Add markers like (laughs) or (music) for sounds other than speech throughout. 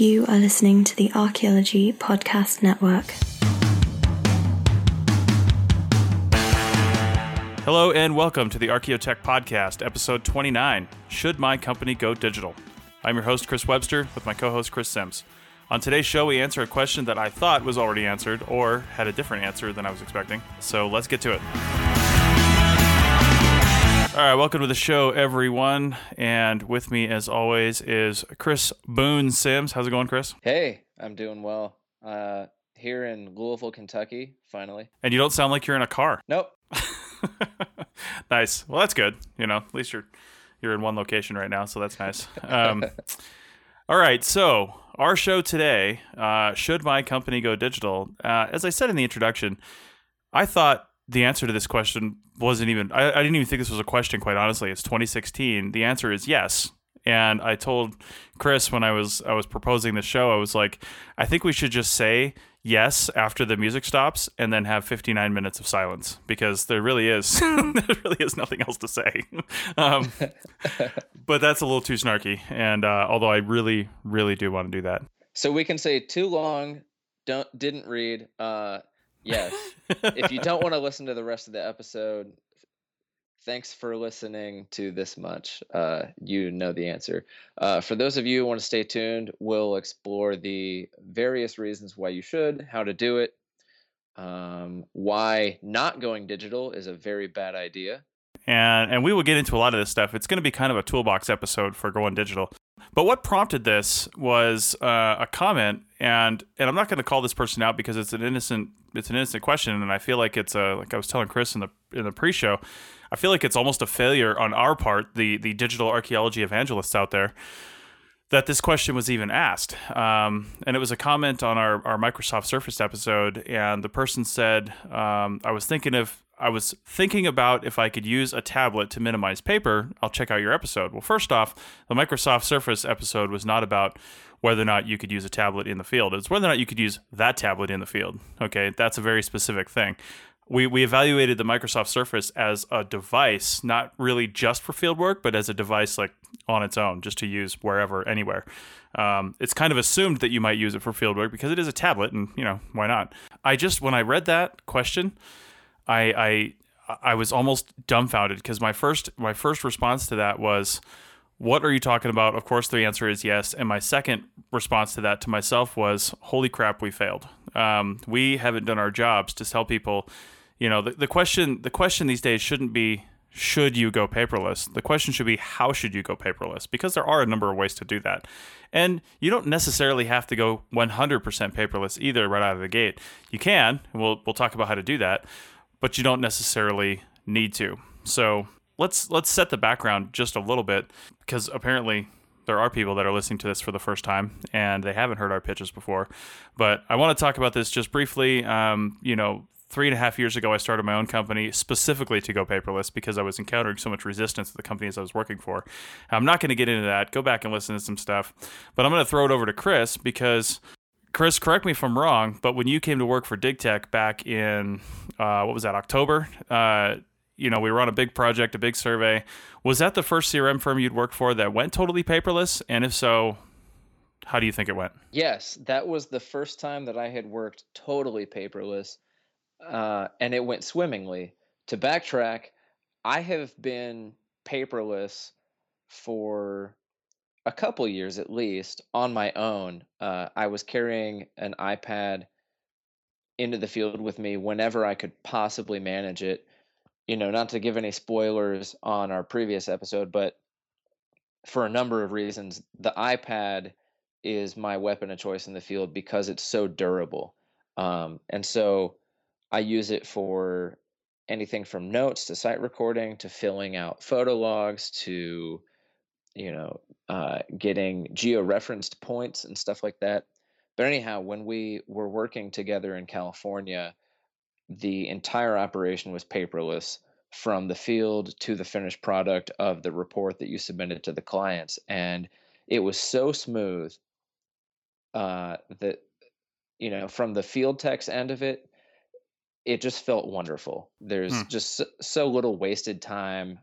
You are listening to the Archaeology Podcast Network. Hello and welcome to the Archaeotech Podcast, episode 29 Should My Company Go Digital? I'm your host, Chris Webster, with my co host, Chris Sims. On today's show, we answer a question that I thought was already answered or had a different answer than I was expecting. So let's get to it. All right, welcome to the show, everyone. And with me, as always, is Chris Boone Sims. How's it going, Chris? Hey, I'm doing well. Uh, here in Louisville, Kentucky, finally. And you don't sound like you're in a car. Nope. (laughs) nice. Well, that's good. You know, at least you're you're in one location right now, so that's nice. Um, (laughs) all right, so our show today, uh, should my company go digital? Uh, as I said in the introduction, I thought the answer to this question wasn't even I, I, didn't even think this was a question quite honestly. It's 2016 the answer is yes. And i told chris when i was i was proposing the show i was like i think we should just say yes after the music stops and then have 59 minutes of silence because there really is (laughs) there (laughs) really is nothing else to say. Um, but that's a little too snarky. And uh, although i really really do want to do that. So we can say too long don't didn't read uh Yes. if you don't want to listen to the rest of the episode, thanks for listening to this much. Uh, you know the answer. Uh, for those of you who want to stay tuned, we'll explore the various reasons why you should, how to do it, um, why not going digital is a very bad idea. And, and we will get into a lot of this stuff. It's going to be kind of a toolbox episode for going digital. But what prompted this was uh, a comment, and and I'm not going to call this person out because it's an innocent it's an innocent question, and I feel like it's a like I was telling Chris in the in the pre-show, I feel like it's almost a failure on our part, the the digital archaeology evangelists out there, that this question was even asked. Um, and it was a comment on our our Microsoft Surface episode, and the person said, um, "I was thinking of I was thinking about if I could use a tablet to minimize paper. I'll check out your episode. Well, first off, the Microsoft Surface episode was not about whether or not you could use a tablet in the field. It's whether or not you could use that tablet in the field. Okay, that's a very specific thing. We, we evaluated the Microsoft Surface as a device, not really just for field work, but as a device like on its own, just to use wherever, anywhere. Um, it's kind of assumed that you might use it for field work because it is a tablet, and you know why not? I just when I read that question, I I I was almost dumbfounded because my first my first response to that was, "What are you talking about?" Of course, the answer is yes. And my second response to that to myself was, "Holy crap, we failed. Um, we haven't done our jobs to tell people." You know, the, the question the question these days shouldn't be should you go paperless? The question should be how should you go paperless? Because there are a number of ways to do that. And you don't necessarily have to go 100% paperless either right out of the gate. You can, we'll we'll talk about how to do that but you don't necessarily need to. So let's let's set the background just a little bit because apparently there are people that are listening to this for the first time and they haven't heard our pitches before. But I want to talk about this just briefly. Um, you know, three and a half years ago, I started my own company specifically to go paperless because I was encountering so much resistance at the companies I was working for. I'm not going to get into that. Go back and listen to some stuff. But I'm going to throw it over to Chris because Chris, correct me if I'm wrong, but when you came to work for DigTech back in uh, what was that October? Uh, you know, we were on a big project, a big survey. Was that the first CRM firm you'd worked for that went totally paperless? And if so, how do you think it went? Yes, that was the first time that I had worked totally paperless, uh, and it went swimmingly. To backtrack, I have been paperless for a couple years at least on my own. Uh, I was carrying an iPad into the field with me whenever I could possibly manage it. You know, not to give any spoilers on our previous episode, but for a number of reasons, the iPad is my weapon of choice in the field because it's so durable. Um, and so I use it for anything from notes to site recording to filling out photo logs to you know, uh, getting geo-referenced points and stuff like that. But anyhow, when we were working together in California, the entire operation was paperless from the field to the finished product of the report that you submitted to the clients. And it was so smooth uh, that, you know, from the field tech's end of it, it just felt wonderful. There's hmm. just so, so little wasted time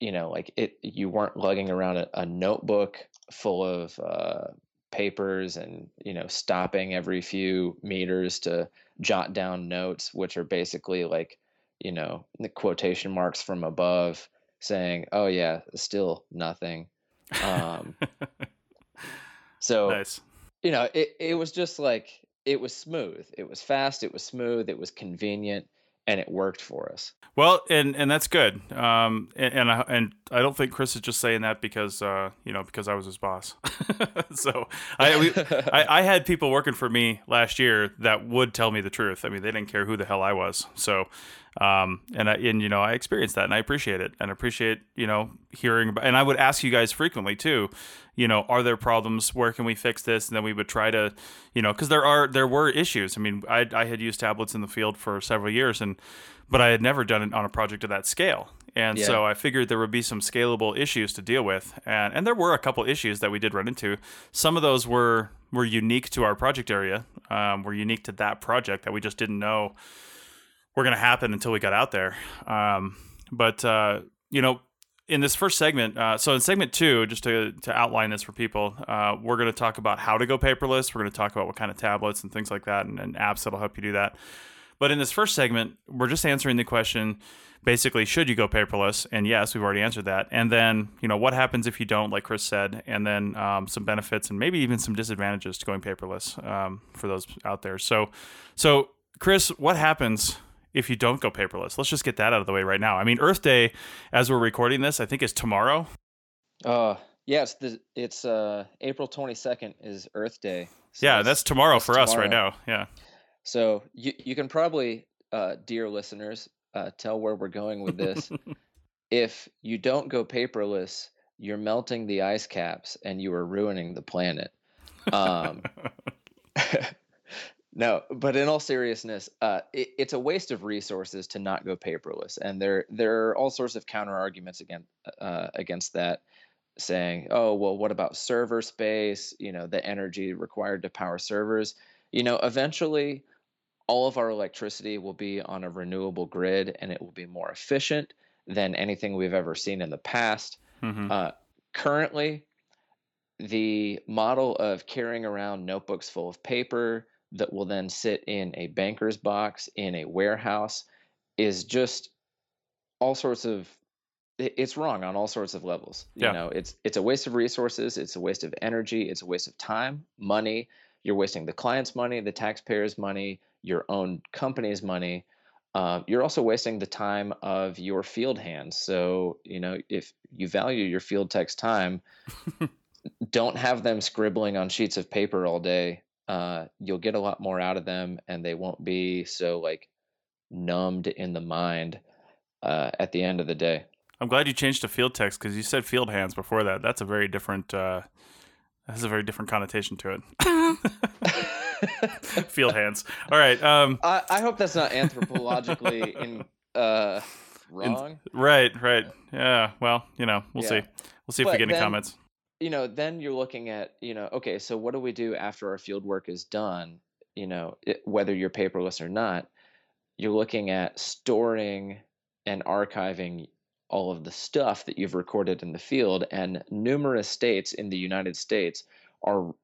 you know like it you weren't lugging around a, a notebook full of uh, papers and you know stopping every few meters to jot down notes which are basically like you know the quotation marks from above saying oh yeah still nothing. Um, (laughs) so nice. you know it, it was just like it was smooth. It was fast. It was smooth. It was convenient and it worked for us. Well, and and that's good. Um, and and I, and I don't think Chris is just saying that because uh, you know because I was his boss. (laughs) so I, we, I I had people working for me last year that would tell me the truth. I mean, they didn't care who the hell I was. So um, and I, and you know, I experienced that and I appreciate it and I appreciate, you know, hearing about, and I would ask you guys frequently too, you know, are there problems? Where can we fix this? And then we would try to, you know, cause there are, there were issues. I mean, I, I had used tablets in the field for several years and, but I had never done it on a project of that scale. And yeah. so I figured there would be some scalable issues to deal with. And, and there were a couple issues that we did run into. Some of those were, were unique to our project area, um, were unique to that project that we just didn't know, were going to happen until we got out there. Um, but uh, you know, in this first segment, uh, so in segment two, just to, to outline this for people, uh, we're going to talk about how to go paperless. We're going to talk about what kind of tablets and things like that, and, and apps that'll help you do that. But in this first segment, we're just answering the question basically should you go paperless and yes we've already answered that and then you know what happens if you don't like chris said and then um, some benefits and maybe even some disadvantages to going paperless um, for those out there so so chris what happens if you don't go paperless. Let's just get that out of the way right now. I mean, Earth Day, as we're recording this, I think is tomorrow. Uh, yeah, it's the it's uh April twenty second is Earth Day. So yeah, that's tomorrow for tomorrow. us right now. Yeah. So you you can probably, uh, dear listeners, uh, tell where we're going with this. (laughs) if you don't go paperless, you're melting the ice caps and you are ruining the planet. Um, (laughs) (laughs) No, but in all seriousness, uh, it, it's a waste of resources to not go paperless, and there there are all sorts of counter arguments against uh, against that, saying, "Oh, well, what about server space? You know, the energy required to power servers. You know, eventually, all of our electricity will be on a renewable grid, and it will be more efficient than anything we've ever seen in the past. Mm-hmm. Uh, currently, the model of carrying around notebooks full of paper." That will then sit in a banker's box in a warehouse is just all sorts of it's wrong on all sorts of levels. Yeah. You know, it's it's a waste of resources, it's a waste of energy, it's a waste of time, money. You're wasting the client's money, the taxpayer's money, your own company's money. Um, you're also wasting the time of your field hands. So, you know, if you value your field tech's time, (laughs) don't have them scribbling on sheets of paper all day uh, you'll get a lot more out of them and they won't be so like numbed in the mind uh, at the end of the day. I'm glad you changed to field techs because you said field hands before that. That's a very different. Uh, has a very different connotation to it. (laughs) field hands. All right. Um, I, I hope that's not anthropologically in, uh, wrong. In, right. Right. Yeah. Well, you know, we'll yeah. see. We'll see if but we get any then, comments you know, then you're looking at, you know, okay, so what do we do after our field work is done? You know, it, whether you're paperless or not, you're looking at storing and archiving all of the stuff that you've recorded in the field. And numerous states in the United States are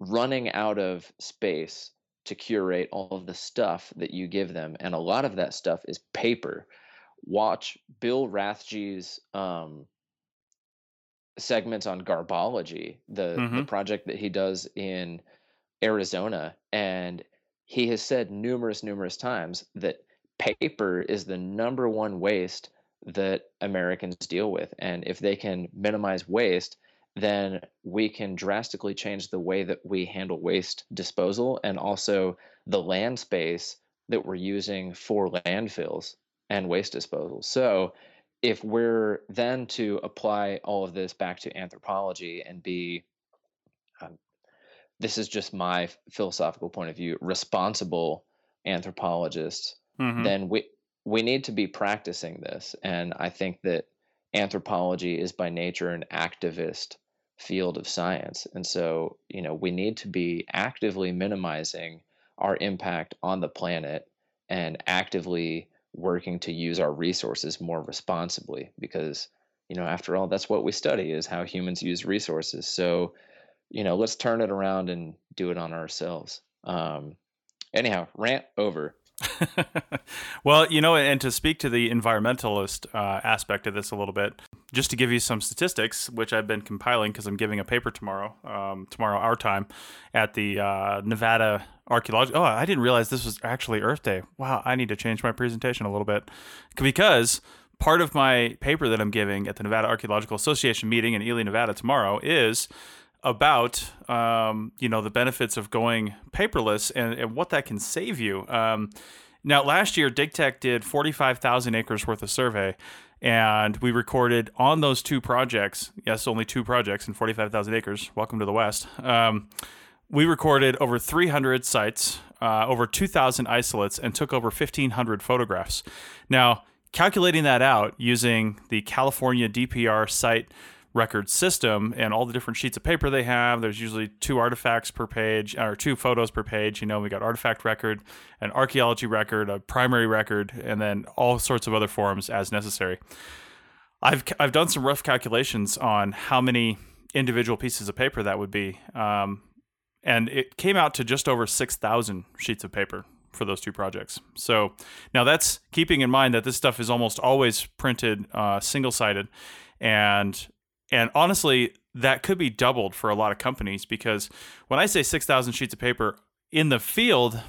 running out of space to curate all of the stuff that you give them. And a lot of that stuff is paper. Watch Bill Rathje's um, segments on garbology, the mm-hmm. the project that he does in Arizona, and he has said numerous numerous times that paper is the number one waste that Americans deal with, and if they can minimize waste, then we can drastically change the way that we handle waste disposal and also the land space that we're using for landfills and waste disposal. So if we're then to apply all of this back to anthropology and be um, this is just my philosophical point of view responsible anthropologists mm-hmm. then we we need to be practicing this and i think that anthropology is by nature an activist field of science and so you know we need to be actively minimizing our impact on the planet and actively working to use our resources more responsibly because you know after all that's what we study is how humans use resources so you know, let's turn it around and do it on ourselves. Um, anyhow, rant over. (laughs) well, you know, and to speak to the environmentalist uh, aspect of this a little bit, just to give you some statistics, which I've been compiling because I'm giving a paper tomorrow, um, tomorrow our time, at the uh, Nevada Archaeological. Oh, I didn't realize this was actually Earth Day. Wow, I need to change my presentation a little bit because part of my paper that I'm giving at the Nevada Archaeological Association meeting in Ely, Nevada tomorrow is about um, you know the benefits of going paperless and, and what that can save you. Um, now, last year, DigTech did 45,000 acres worth of survey, and we recorded on those two projects. Yes, only two projects in 45,000 acres. Welcome to the West. Um, we recorded over 300 sites, uh, over 2,000 isolates, and took over 1,500 photographs. Now, calculating that out using the California DPR site record system and all the different sheets of paper they have. There's usually two artifacts per page or two photos per page. You know, we got artifact record, an archaeology record, a primary record, and then all sorts of other forms as necessary. I've I've done some rough calculations on how many individual pieces of paper that would be, um, and it came out to just over six thousand sheets of paper for those two projects. So now that's keeping in mind that this stuff is almost always printed uh, single sided, and and honestly, that could be doubled for a lot of companies because when I say 6,000 sheets of paper in the field,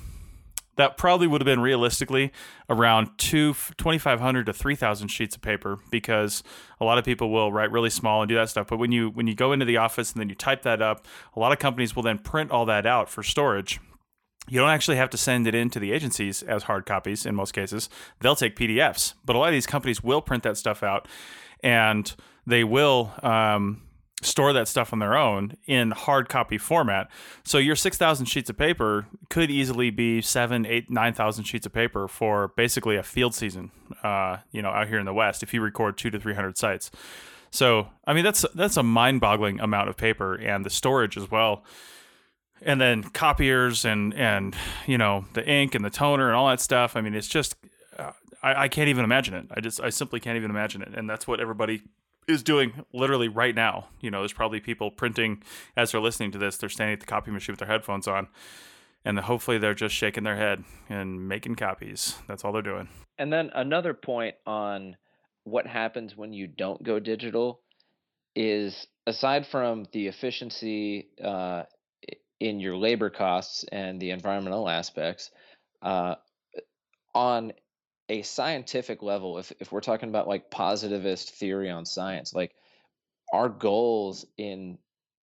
that probably would have been realistically around two, 2,500 to 3,000 sheets of paper because a lot of people will write really small and do that stuff. But when you when you go into the office and then you type that up, a lot of companies will then print all that out for storage. You don't actually have to send it in to the agencies as hard copies in most cases. They'll take PDFs, but a lot of these companies will print that stuff out and they will um, store that stuff on their own in hard copy format. So your 6,000 sheets of paper could easily be seven, eight, 9,000 sheets of paper for basically a field season, uh, you know, out here in the West, if you record two to 300 sites. So, I mean, that's, that's a mind boggling amount of paper and the storage as well. And then copiers and, and, you know, the ink and the toner and all that stuff. I mean, it's just, uh, I, I can't even imagine it. I just, I simply can't even imagine it. And that's what everybody is doing literally right now. You know, there's probably people printing as they're listening to this. They're standing at the copy machine with their headphones on, and hopefully they're just shaking their head and making copies. That's all they're doing. And then another point on what happens when you don't go digital is aside from the efficiency uh, in your labor costs and the environmental aspects, uh, on a scientific level, if, if we're talking about like positivist theory on science, like our goals in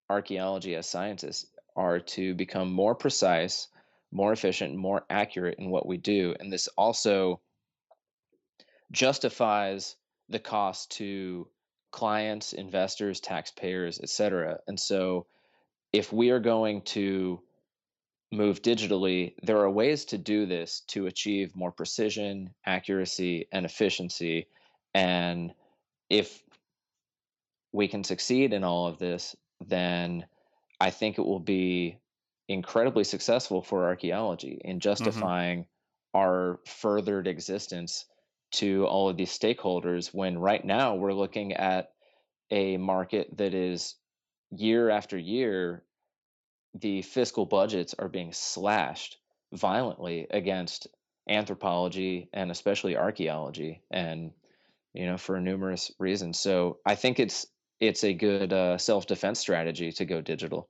archaeology as scientists are to become more precise, more efficient, more accurate in what we do. And this also justifies the cost to clients, investors, taxpayers, etc. And so if we are going to move digitally, there are ways to do this to achieve more precision, accuracy, and efficiency. And if we can succeed in all of this, then I think it will be incredibly successful for archaeology in mm-hmm. justifying mm-hmm. our furthered existence to all of these stakeholders when right now we're looking at a market that is year after year the fiscal budgets are being slashed violently against anthropology and especially archaeology and you know for numerous reasons. So i think it's it's a good uh, self-defense strategy to go digital.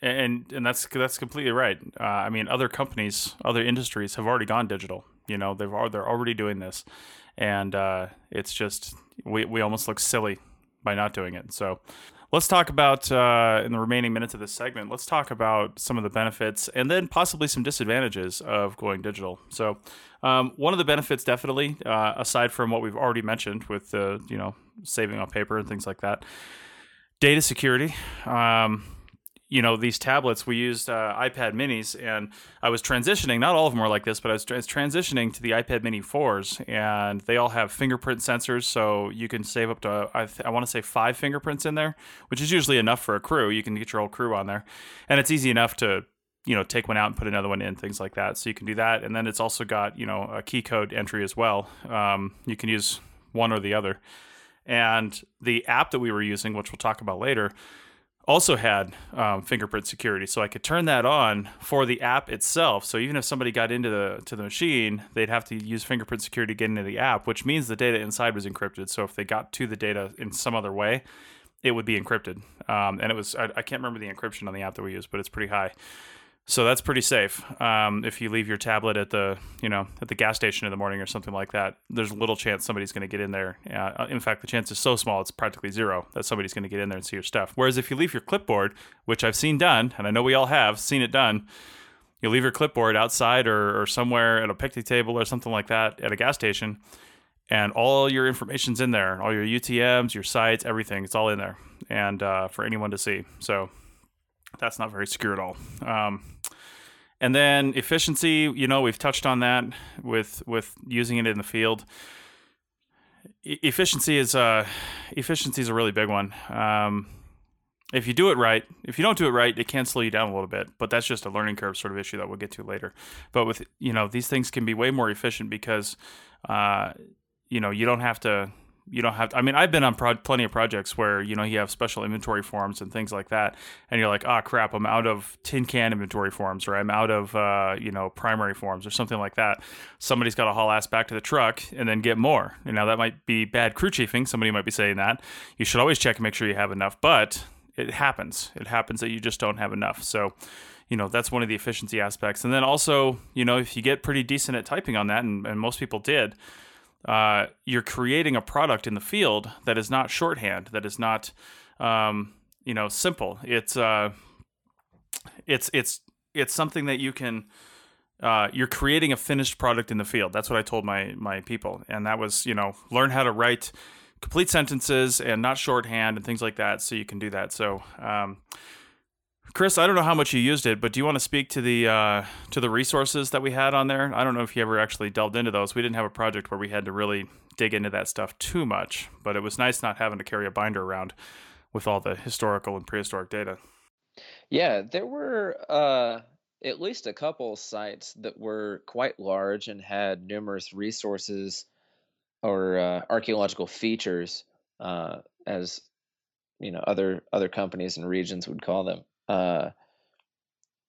And and that's that's completely right. Uh, i mean other companies other industries have already gone digital you know they've they're already doing this. And uh, it's just we, we almost look silly by not doing it. So Let's talk about uh, in the remaining minutes of this segment. Let's talk about some of the benefits and then possibly some disadvantages of going digital. So, um, one of the benefits, definitely, uh, aside from what we've already mentioned with the you know saving on paper and things like that, data security. Um, you know these tablets we used uh, ipad minis and i was transitioning not all of them were like this but i was, transitioning to the ipad mini 4s and they all have fingerprint sensors so you can save up to i, th- I want to say five fingerprints in there which is usually enough for a crew. You can get your whole crew on there. And it's easy enough to you know take one out and put another one in things like that. So you can do that and then it's also got you know a key code entry as well. Um, you can use one or the other. And the app that we were using which we'll talk about later also had um, fingerprint security, so I could turn that on for the app itself. So even if somebody got into the to the machine, they'd have to use fingerprint security to get into the app, which means the data inside was encrypted. So if they got to the data in some other way, it would be encrypted. Um, and it was I, I, can't remember the encryption on the app that we used, but it's pretty high. So that's pretty safe. Um, if you leave your tablet at the, you know, at the gas station in the morning or something like that, there's little chance somebody's going to get in there. Uh, in fact, the chance is so small it's practically zero that somebody's going to get in there and see your stuff. Whereas if you leave your clipboard, which I've seen done, and I know we all have seen it done, you leave your clipboard outside or, or somewhere at a picnic table or something like that at a gas station, and all your information's in there, all your UTM's, your sites, everything, it's all in there, and uh, for anyone to see. So that's not very secure at all. Um, and then efficiency, you know, we've touched on that with with using it in the field. E- efficiency is uh, efficiency is a really big one. Um, if you do it right, if you don't do it right, it can slow you down a little bit. But that's just a learning curve sort of issue that we'll get to later. But with you know, these things can be way more efficient because uh, you know you don't have to you don't have to, I mean, I've been on pro- plenty of projects where, you know, you have special inventory forms and things like that. And you're like, oh, crap, I'm out of tin can inventory forms or I'm out of, uh, you know, primary forms or something like that. Somebody's got to haul ass back to the truck and then get more. You know, that might be bad crew chiefing. Somebody might be saying that. You should always check and make sure you have enough. But it happens. It happens that you just don't have enough. So, you know, that's one of the efficiency aspects. And then also, you know, if you get pretty decent at typing on that, and, and most people did, uh, you're creating a product in the field that is not shorthand, that is not, um, you know, simple. It's uh, it's it's it's something that you can. Uh, you're creating a finished product in the field. That's what I told my my people, and that was you know learn how to write complete sentences and not shorthand and things like that, so you can do that. So. Um, Chris, I don't know how much you used it, but do you want to speak to the uh, to the resources that we had on there? I don't know if you ever actually delved into those. We didn't have a project where we had to really dig into that stuff too much, but it was nice not having to carry a binder around with all the historical and prehistoric data. Yeah, there were uh, at least a couple sites that were quite large and had numerous resources or uh, archaeological features, uh, as you know, other other companies and regions would call them. Uh,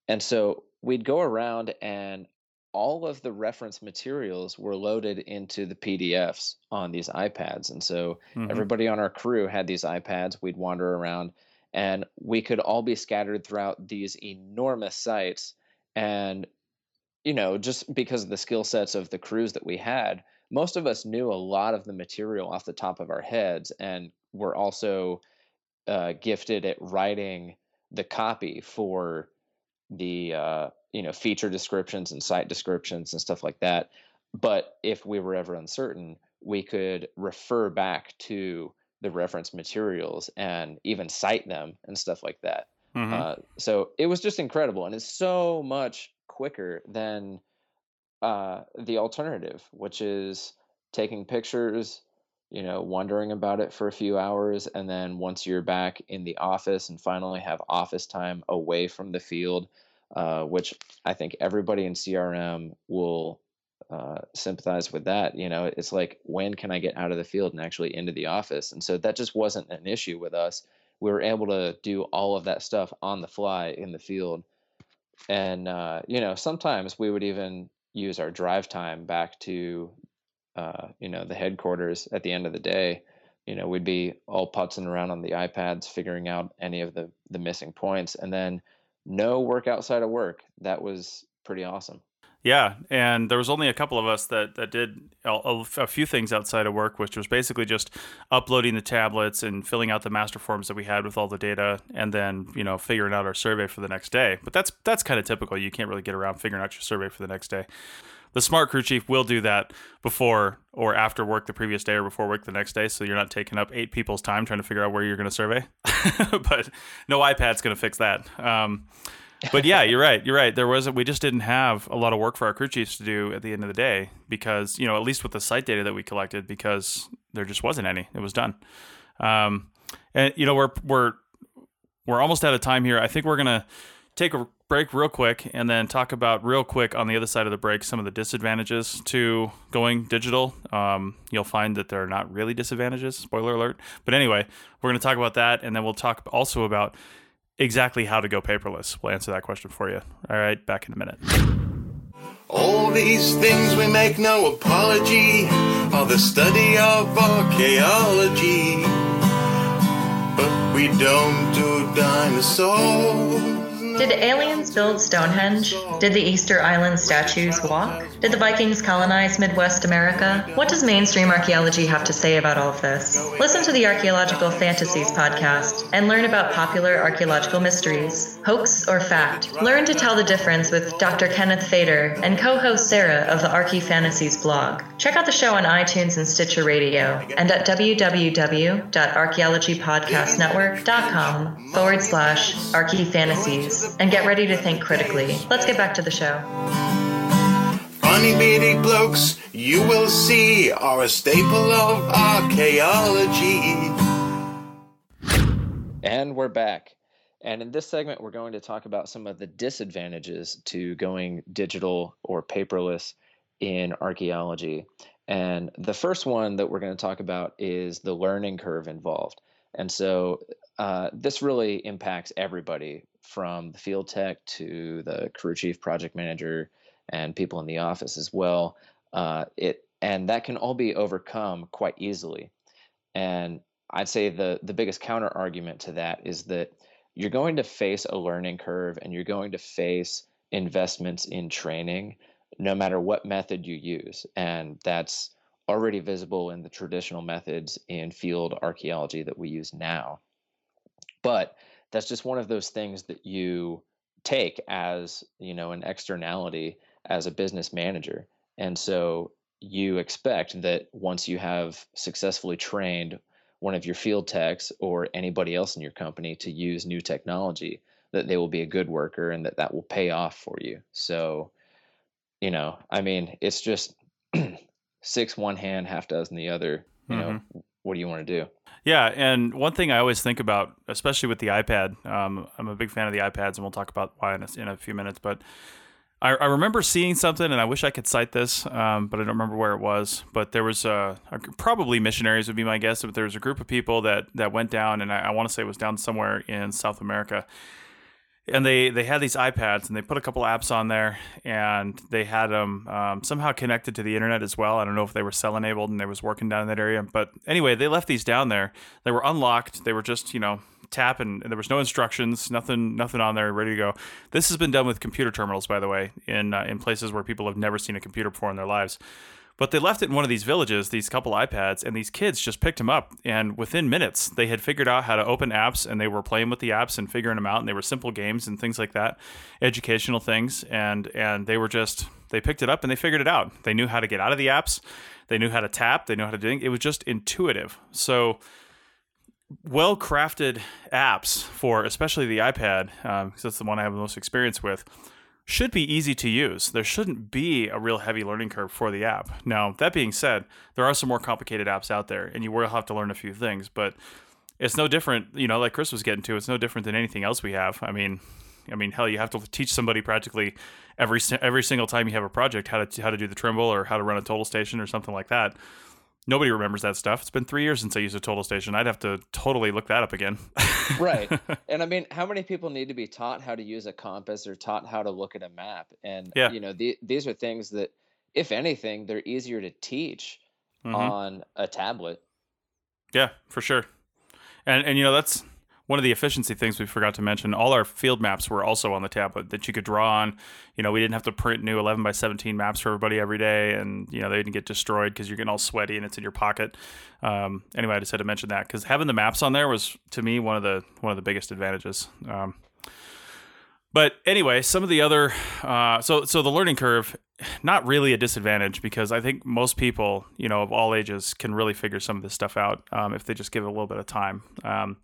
and so we'd go around and all of the reference materials were loaded into the PDFs on these iPads. And so mm-hmm. everybody on our crew had these iPads. We'd wander around and we could all be scattered throughout these enormous sites. And, you know, just because of the skill sets of the crews that we had, most of us knew a lot of the material off the top of our heads and were also uh, gifted at writing the copy for the uh, you know feature descriptions and site descriptions and stuff like that. But if we were ever uncertain, we could refer back to the reference materials and even cite them and stuff like that. Mm-hmm. Uh, so it was just incredible, and it's so much quicker than uh, the alternative, which is taking pictures, you know, wondering about it for a few hours. And then once you're back in the office and finally have office time away from the field, uh, which I think everybody in CRM will uh, sympathize with that. You know, it's like, when can I get out of the field and actually into the office? And so that just wasn't an issue with us. We were able to do all of that stuff on the fly in the field. And, uh, you know, sometimes we would even use our drive time back to uh, you know, the headquarters at the end of the day, you know, we'd be all putzing around on the iPads, figuring out any of the the missing points, and then no work outside of work. That was pretty awesome. Yeah, and there was only a couple of us that that did a, a, few things outside of work, which was basically just uploading the tablets and filling out the master forms that we had with all the data, and then you know figuring out our survey for the next day. But that's that's kind of typical. You can't really get around figuring out your survey for the next day the smart crew chief will do that before or after work the previous day or before work the next day so you're not taking up eight people's time trying to figure out where you're going to survey. (laughs) But no ipad's going to fix that. Um, but yeah you're right you're right. There was we just didn't have a lot of work for our crew chiefs to do at the end of the day because you know at least with the site data that we collected because there just wasn't any. It was done. Um, and you know we're we're we're almost out of time here. I think we're going to take a break real quick and then talk about real quick on the other side of the break some of the disadvantages to going digital. Um, you'll find that there are not really disadvantages, spoiler alert. But anyway, we're going to talk about that and then we'll talk also about exactly how to go paperless. We'll answer that question for you. All right, back in a minute. All these things we make no apology for the study of archaeology. But we don't do dinosaurs. Did aliens build Stonehenge? Did the Easter Island statues walk? Did the Vikings colonize Midwest America? What does mainstream archaeology have to say about all of this? Listen to the Archaeological Fantasies podcast and learn about popular archaeological mysteries. Hoax or fact? Learn to tell the difference with Dr. Kenneth Feder and co host Sarah of the ArchyFantasies blog. Check out the show on iTunes and Stitcher Radio and at www.archaeologypodcastnetwork.com forward slash ArchyFantasies and get ready to think critically. Let's get back to the show. Funny beady blokes you will see are a staple of archaeology. And we're back. And in this segment, we're going to talk about some of the disadvantages to going digital or paperless in archaeology. And the first one that we're going to talk about is the learning curve involved. And so uh, this really impacts everybody from the field tech to the crew chief, project manager, and people in the office as well. Uh, it and that can all be overcome quite easily. And I'd say the the biggest counter argument to that is that you're going to face a learning curve and you're going to face investments in training no matter what method you use. And that's already visible in the traditional methods in field archaeology that we use now. But that's just one of those things that you take as you know an externality as a business manager and so you expect that once you have successfully trained one of your field techs or anybody else in your company to use new technology that they will be a good worker and that that will pay off for you so you know i mean it's just (clears throat) six one hand half dozen the other you mm-hmm. know what do you want to do yeah, and one thing I always think about, especially with the iPad, um, I'm a big fan of the iPads, and we'll talk about why in a, in a few minutes. But I, I, remember seeing something, and I wish I could cite this, um, but I don't remember where it was. But there was a, a, probably missionaries would be my guess, but there was a group of people that that went down, and I, I want to say it was down somewhere in South America, and they they had these iPads and they put a couple apps on there and they had them um, somehow connected to the internet as well. I don't know if they were cell enabled and they was working down in that area, but anyway, they left these down there. They were unlocked. They were just you know tap and, and there was no instructions, nothing nothing on there, ready to go. This has been done with computer terminals, by the way, in uh, in places where people have never seen a computer before in their lives. But they left it in one of these villages, these couple iPads, and these kids just picked them up. And within minutes, they had figured out how to open apps and they were playing with the apps and figuring them out. And they were simple games and things like that, educational things. And, and they were just, they picked it up and they figured it out. They knew how to get out of the apps. They knew how to tap. They knew how to do it. It was just intuitive. So, well crafted apps for especially the iPad, because um, that's the one I have the most experience with should be easy to use. There shouldn't be a real heavy learning curve for the app. Now, that being said, there are some more complicated apps out there, and you will have to learn a few things, but it's no different, you know, like Chris was getting to, it's no different than anything else we have. I mean, I mean, hell, you have to teach somebody practically every every single time you have a project how to how to do the Trimble or how to run a total station or something like that nobody remembers that stuff. It's been three years since I used a total station. I'd have to totally look that up again. (laughs) right. And I mean, how many people need to be taught how to use a compass or taught how to look at a map? And, yeah. you know, the, these are things that, if anything, they're easier to teach mm-hmm. on a tablet. Yeah, for sure. And, and, you know, that's, one of the efficiency things we forgot to mention all our field maps were also on the tablet that you could draw on. You know we didn't have to print new 11 by 17 maps for everybody every day and you know they didn't get destroyed because you're getting all sweaty and it's in your pocket. Um, anyway i just had to mention that because having the maps on there was to me one of the one of the biggest advantages. Um, but anyway some of the other uh, so so the learning curve not really a disadvantage because i think most people you know of all ages can really figure some of this stuff out um, if they just give it a little bit of time. Um,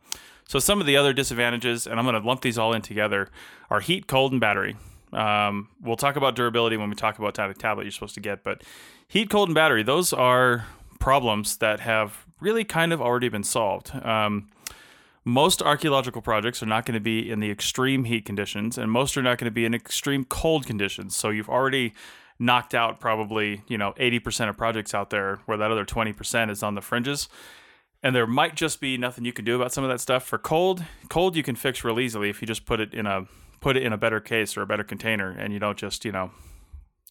so some of the other disadvantages, and I'm going to lump these all in together, are heat, cold, and battery. Um, we'll talk about durability when we talk about type tablet you're supposed to get, but heat, cold, and battery, those are problems that have really kind of already been solved. Um, most archaeological projects are not going to be in the extreme heat conditions, and most are not going to be in extreme cold conditions. So you've already knocked out probably you know 80% of projects out there, where that other 20% is on the fringes and there might just be nothing you can do about some of that stuff. For cold, cold you can fix real easily if you just put it in a put it in a better case or a better container, and you don't just you know,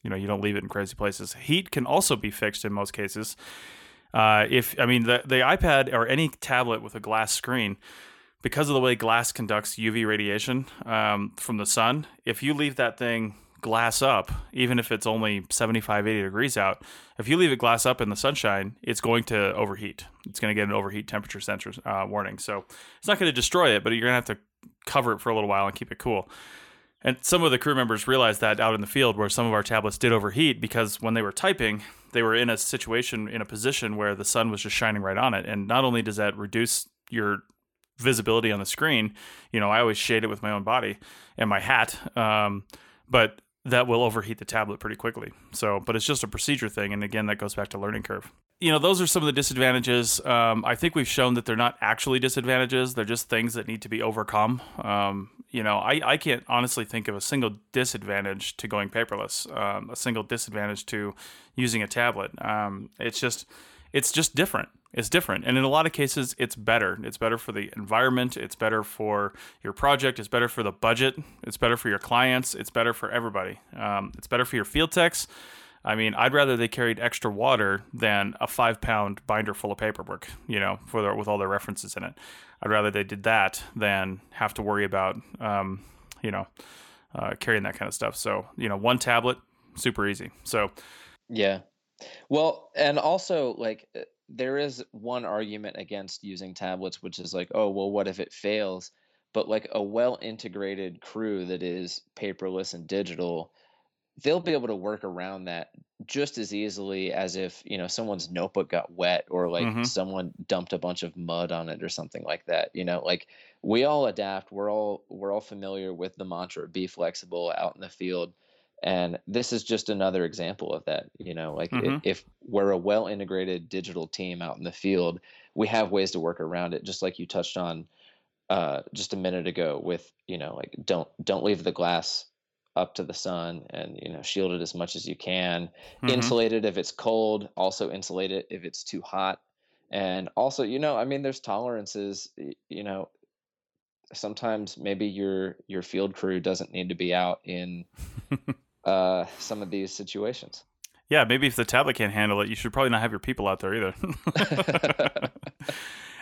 you know, you don't leave it in crazy places. Heat can also be fixed in most cases. Uh, if I mean the the iPad or any tablet with a glass screen, because of the way glass conducts UV radiation um, from the sun, if you leave that thing glass up, even if it's only 75, 80 degrees out, if you leave it glass up in the sunshine, it's going to overheat. It's going to get an overheat temperature sensor uh, warning. So it's not going to destroy it, but you're going to have to cover it for a little while and keep it cool. And some of the crew members realized that out in the field where some of our tablets did overheat because when they were typing, they were in a situation, in a position where the sun was just shining right on it. And not only does that reduce your visibility on the screen, you know, I always shade it with my own body and my hat. Um, but that will overheat the tablet pretty quickly. So, but it's just a procedure thing. And again, that goes back to learning curve. You know, those are some of the disadvantages. Um, I think we've shown that they're not actually disadvantages. They're just things that need to be overcome. Um, you know, I, I can't honestly think of a single disadvantage to going paperless, um, a single disadvantage to using a tablet. Um, it's just, it's just different. It's different. And in a lot of cases it's better. It's better for the environment. It's better for your project. It's better for the budget. It's better for your clients. It's better for everybody. Um, it's better for your field techs. I mean i'd rather they carried extra water than a five pound binder full of paperwork you know for with all their references in it. I'd rather they did that than have to worry about um, you know uh, carrying that kind of stuff. So you know one tablet super easy. So yeah well and also like uh, there is one argument against using tablets, which is like, oh, well, what if it fails? But like a well integrated crew that is paperless and digital, they'll be able to work around that just as easily as if, you know, someone's notebook got wet or like Mhm. someone dumped a bunch of mud on it or something like that. You know, like we all adapt. We're all we're all familiar with the mantra be flexible out in the field and this is just another example of that you know like Mhm. if we're a well integrated digital team out in the field we have ways to work around it just like you touched on uh, just a minute ago with you know like don't don't leave the glass up to the sun and you know shield it as much as you can Mhm. insulate it if it's cold also insulate it if it's too hot and also you know i mean there's tolerances you know sometimes maybe your your field crew doesn't need to be out in (laughs) uh, some of these situations. Yeah, maybe if the tablet can't handle it, you should probably not have your people out there either. (laughs)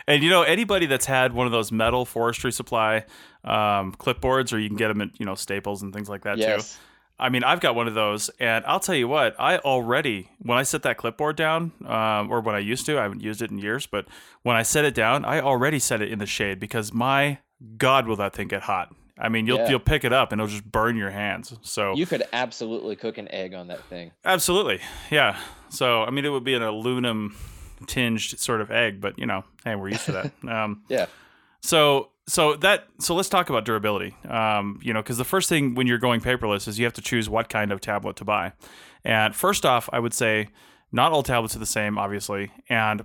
and you know, anybody that's had one of those metal forestry supply um, clipboards, or you can get them at you know Staples and things like that too. I mean, I've got one of those, and I'll tell you what, I already when I set that clipboard down, um, or when I used to, I haven't used it in years, but when I set it down, I already set it in the shade because my God, will that thing get hot? I mean, you'll Yeah. you'll pick it up and it'll just burn your hands. So You could absolutely cook an egg on that thing. Absolutely. Yeah. So, I mean, it would be an aluminum tinged sort of egg, but you know, hey, we're used to that. (laughs) Um, Yeah. so, so that, so let's talk about durability. Um, you know, because the first thing when you're going paperless is you have to choose what kind of tablet to buy. And first off, I would say not all tablets are the same, obviously, and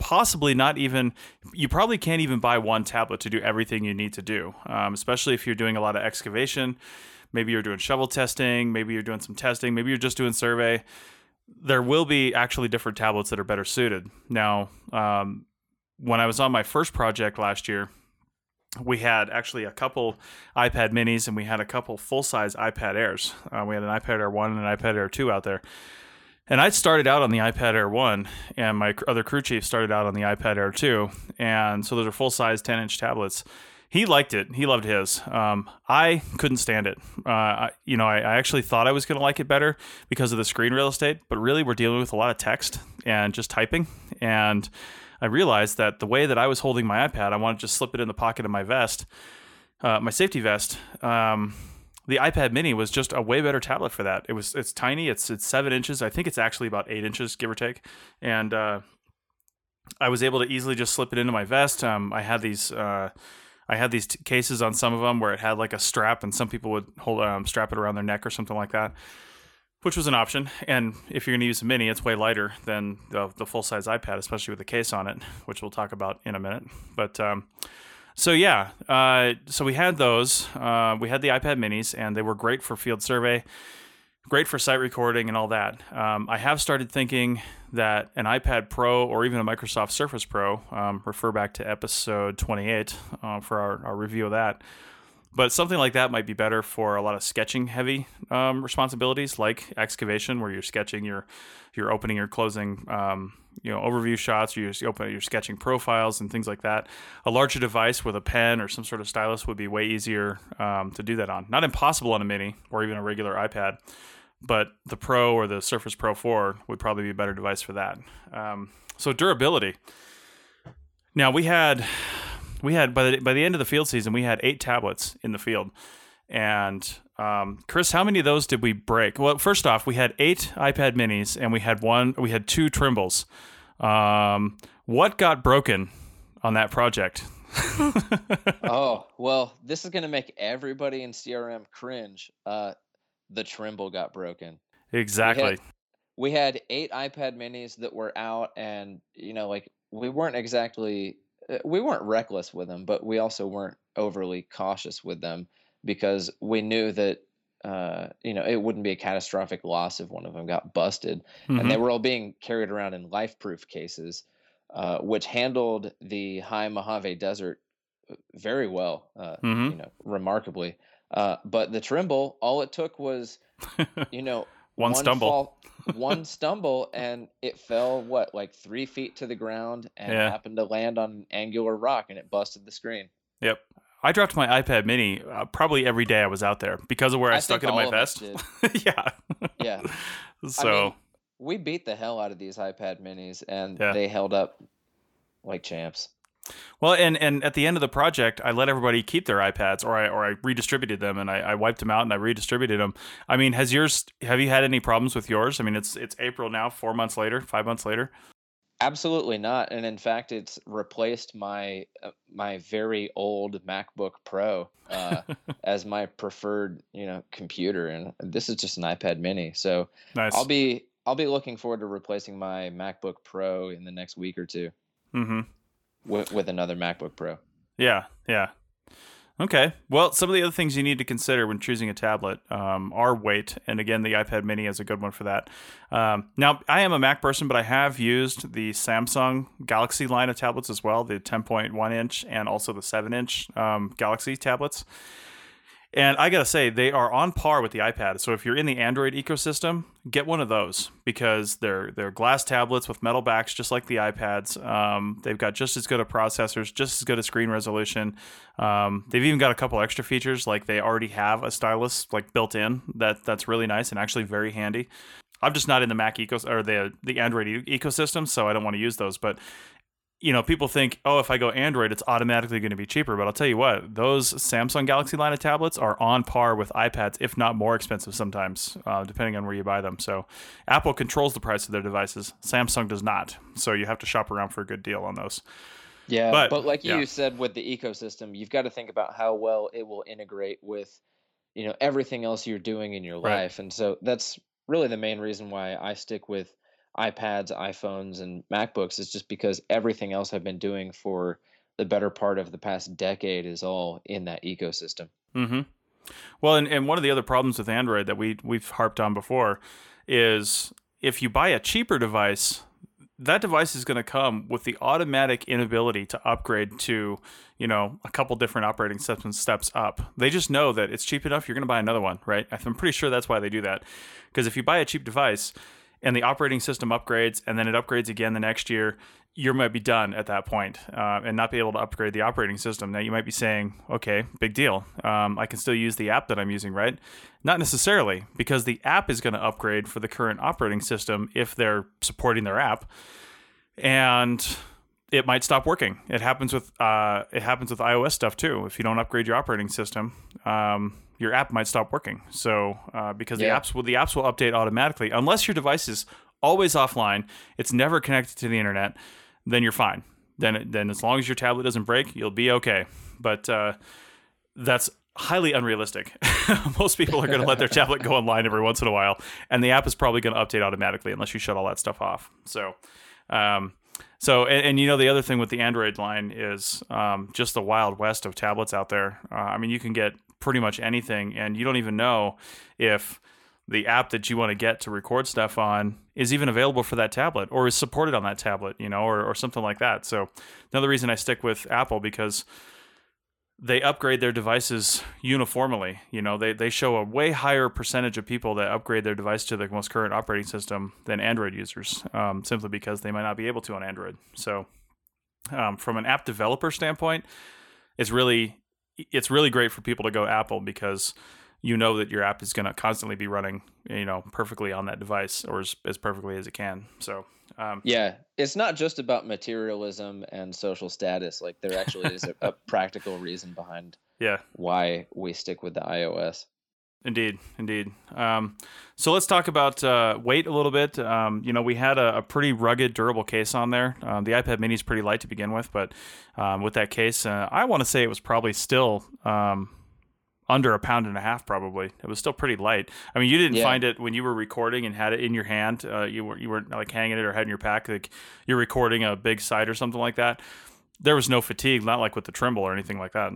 possibly not even you probably can't even buy one tablet to do everything you need to do um, especially if you're doing a lot of excavation. Maybe you're doing shovel testing maybe you're doing some testing maybe you're just doing survey. There will be actually different tablets that are better suited. Now um, when i was on my first project last year we had actually a couple ipad minis and we had a couple full-size ipad airs. Uh, we had an ipad air 1 and an ipad air 2 out there and I started out on the iPad Air 1, and my other crew chief started out on the iPad Air 2. And so those are full size 10 inch tablets. He liked it. He loved his. Um, I couldn't stand it. Uh, I, you know, I, I actually thought I was going to like it better because of the screen real estate, but really we're dealing with a lot of text and just typing. And I realized that the way that I was holding my iPad, I wanted to just slip it in the pocket of my vest, uh, my safety vest. Um, the iPad Mini was just a way better tablet for that. It was it's tiny. It's it's seven inches. I think it's actually about eight inches, give or take. And uh, I was able to easily just slip it into my vest. Um, I had these. Uh, I had these t- cases on some of them where it had like a strap, and some people would hold um, strap it around their neck or something like that, which was an option. And if you're going to use a mini, it's way lighter than the, the full size iPad, especially with the case on it, which we'll talk about in a minute. But um, so yeah, uh, so we had those. Uh, we had the iPad Minis, and they were great for field survey. great for site recording and all that. Um, I have started thinking that an iPad Pro or even a Microsoft Surface Pro, um, refer back to episode 28 uh, for our, our review of that. But something like that might be better for a lot of sketching heavy um, responsibilities, like excavation, where you're sketching, you're you're opening, you're closing, um, you know, overview shots, you're open, you're sketching profiles and things like that. A larger device with a pen or some sort of stylus would be way easier um, to do that on. Not impossible on a mini or even a regular iPad, but the Pro or the Surface Pro 4 would probably be a better device for that. Um, so durability. Now we had we had by the by the end of the field season, we had eight tablets in the field. And um, Chris, how many of those did we break? Well, first off, we had eight iPad Minis, and we had one. We had two Trimbles. Um, what got broken on that project? (laughs) oh well, this is going to make everybody in CRM cringe. Uh, the Trimble got broken. Exactly. We had, we had eight iPad Minis that were out, and you know, like we weren't exactly uh, we weren't reckless with them, but we also weren't overly cautious with them because we knew that uh, you know it wouldn't be a catastrophic loss if one of them got busted, mm-hmm. and they mm-hmm. were all being carried around in life-proof cases, uh, which handled the high Mojave Desert uh, very well, uh, mm-hmm. you know, remarkably. Uh, but the Trimble, all it took was, (laughs) you know, one, one, stumble. Fall, (laughs) one stumble and it fell what like three feet to the ground and yeah. happened to land on an angular rock and it busted the screen. Yep. I dropped my iPad Mini uh, probably every day I was out there because of where I, I stuck it in my vest. (laughs) yeah. Yeah. (laughs) so I mean, we beat the hell out of these iPad Minis and yeah. they held up like champs. Well, and and at the end of the project, I let everybody keep their iPads, or I or I redistributed them, and I, I wiped them out and I redistributed them. I mean, has yours? Have you had any problems with yours? I mean, it's it's April now, four months later, five months later. Absolutely not, and in fact, it's replaced my uh, my very old MacBook Pro uh, (laughs) as my preferred you know computer, and this is just an iPad Mini. So nice. I'll be I'll be looking forward to replacing my MacBook Pro in the next week or 2 Mm-hmm with, with another MacBook Pro. Yeah, yeah. Okay. Well, some of the other things you need to consider when choosing a tablet um, are weight, and again, the iPad Mini is a good one for that. Um, now, I am a Mac person, but I have used the Samsung Galaxy line of tablets as well, the 10.1 inch and also the 7 inch um, Galaxy tablets. And I gotta say, they are on par with the iPad. So if you're in the Android ecosystem, get one of those because they're they're glass tablets with metal backs, just like the iPads. Um, they've got just as good a processors, just as good a screen resolution. Um, they've even got a couple extra features, like they already have a stylus like built in. That that's really nice and actually very handy. I'm just not in the Mac ecos or the the Android e- ecosystem, so I don't want to use those. But you know, people think, oh, if I go Android, it's automatically going to be cheaper. But I'll tell you what, those Samsung Galaxy line of tablets are on par with iPads, if not more expensive sometimes, uh, depending on where you buy them. So Apple controls the price of their devices. Samsung does not. So you have to shop around for a good deal on those. Yeah, but, but like yeah. you said with the ecosystem, you've got to think about how well it will integrate with, you know, everything else you're doing in your right. life. And so that's really the main reason why I stick with iPads, iPhones, and MacBooks is just because everything else I've been doing for the better part of the past decade is all in that ecosystem. Mm-hmm. Well, and, and one of the other problems with Android that we we've harped on before is if you buy a cheaper device, that device is going to come with the automatic inability to upgrade to, you know, a couple different operating systems steps up. They just know that it's cheap enough, you're going to buy another one, right? I'm pretty sure that's why they do that. Because if you buy a cheap device, and the operating system upgrades and then it upgrades again the next year, you might be done at that point, uh, and not be able to upgrade the operating system. Now you might be saying, okay, big deal. Um, I can still use the app that I'm using, right? Not necessarily, because the app is going to upgrade for the current operating system if they're supporting their app, and it might stop working. It happens with uh, it happens with iOS stuff too. If you don't upgrade your operating system, um, your app might stop working. So uh, because yeah. the apps will the apps will update automatically unless your device is always offline, it's never connected to the internet, then you're fine. Then then as long as your tablet doesn't break, you'll be okay. But uh, that's highly unrealistic. (laughs) Most people are going to let their (laughs) tablet go online every once in a while, and the app is probably going to update automatically unless you shut all that stuff off. So. Um, so, and, and, you know, the other thing with the Android line is um, just the wild west of tablets out there. Uh, I mean, you can get pretty much anything, and you don't even know if the app that you want to get to record stuff on is even available for that tablet or is supported on that tablet, you know, or, or something like that. So another reason I stick with Apple because they upgrade their devices uniformly. You know, they, they show a way higher percentage of people that upgrade their device to the most current operating system than Android users, um, simply because they might not be able to on Android. So, um, from an app developer standpoint, it's really it's really great for people to go Apple because you know that your app is going to constantly be running, you know, perfectly on that device or as, as perfectly as it can. So, um, yeah, it's not just about materialism and social status. Like there actually is a, a (laughs) practical reason behind yeah why we stick with the iOS. Indeed, indeed. Um, so let's talk about uh, weight a little bit. Um, you know, we had a, a, pretty rugged, durable case on there. Um, the iPad Mini is pretty light to begin with, but um, with that case, uh, I want to say it was probably still um, under a pound and a half. Probably, it was still pretty light. I mean, you didn't yeah. find it when you were recording and had it in your hand. Uh, you were you weren't like hanging it or had in your pack. Like you're recording a big site or something like that. There was no fatigue, not like with the Trimble or anything like that.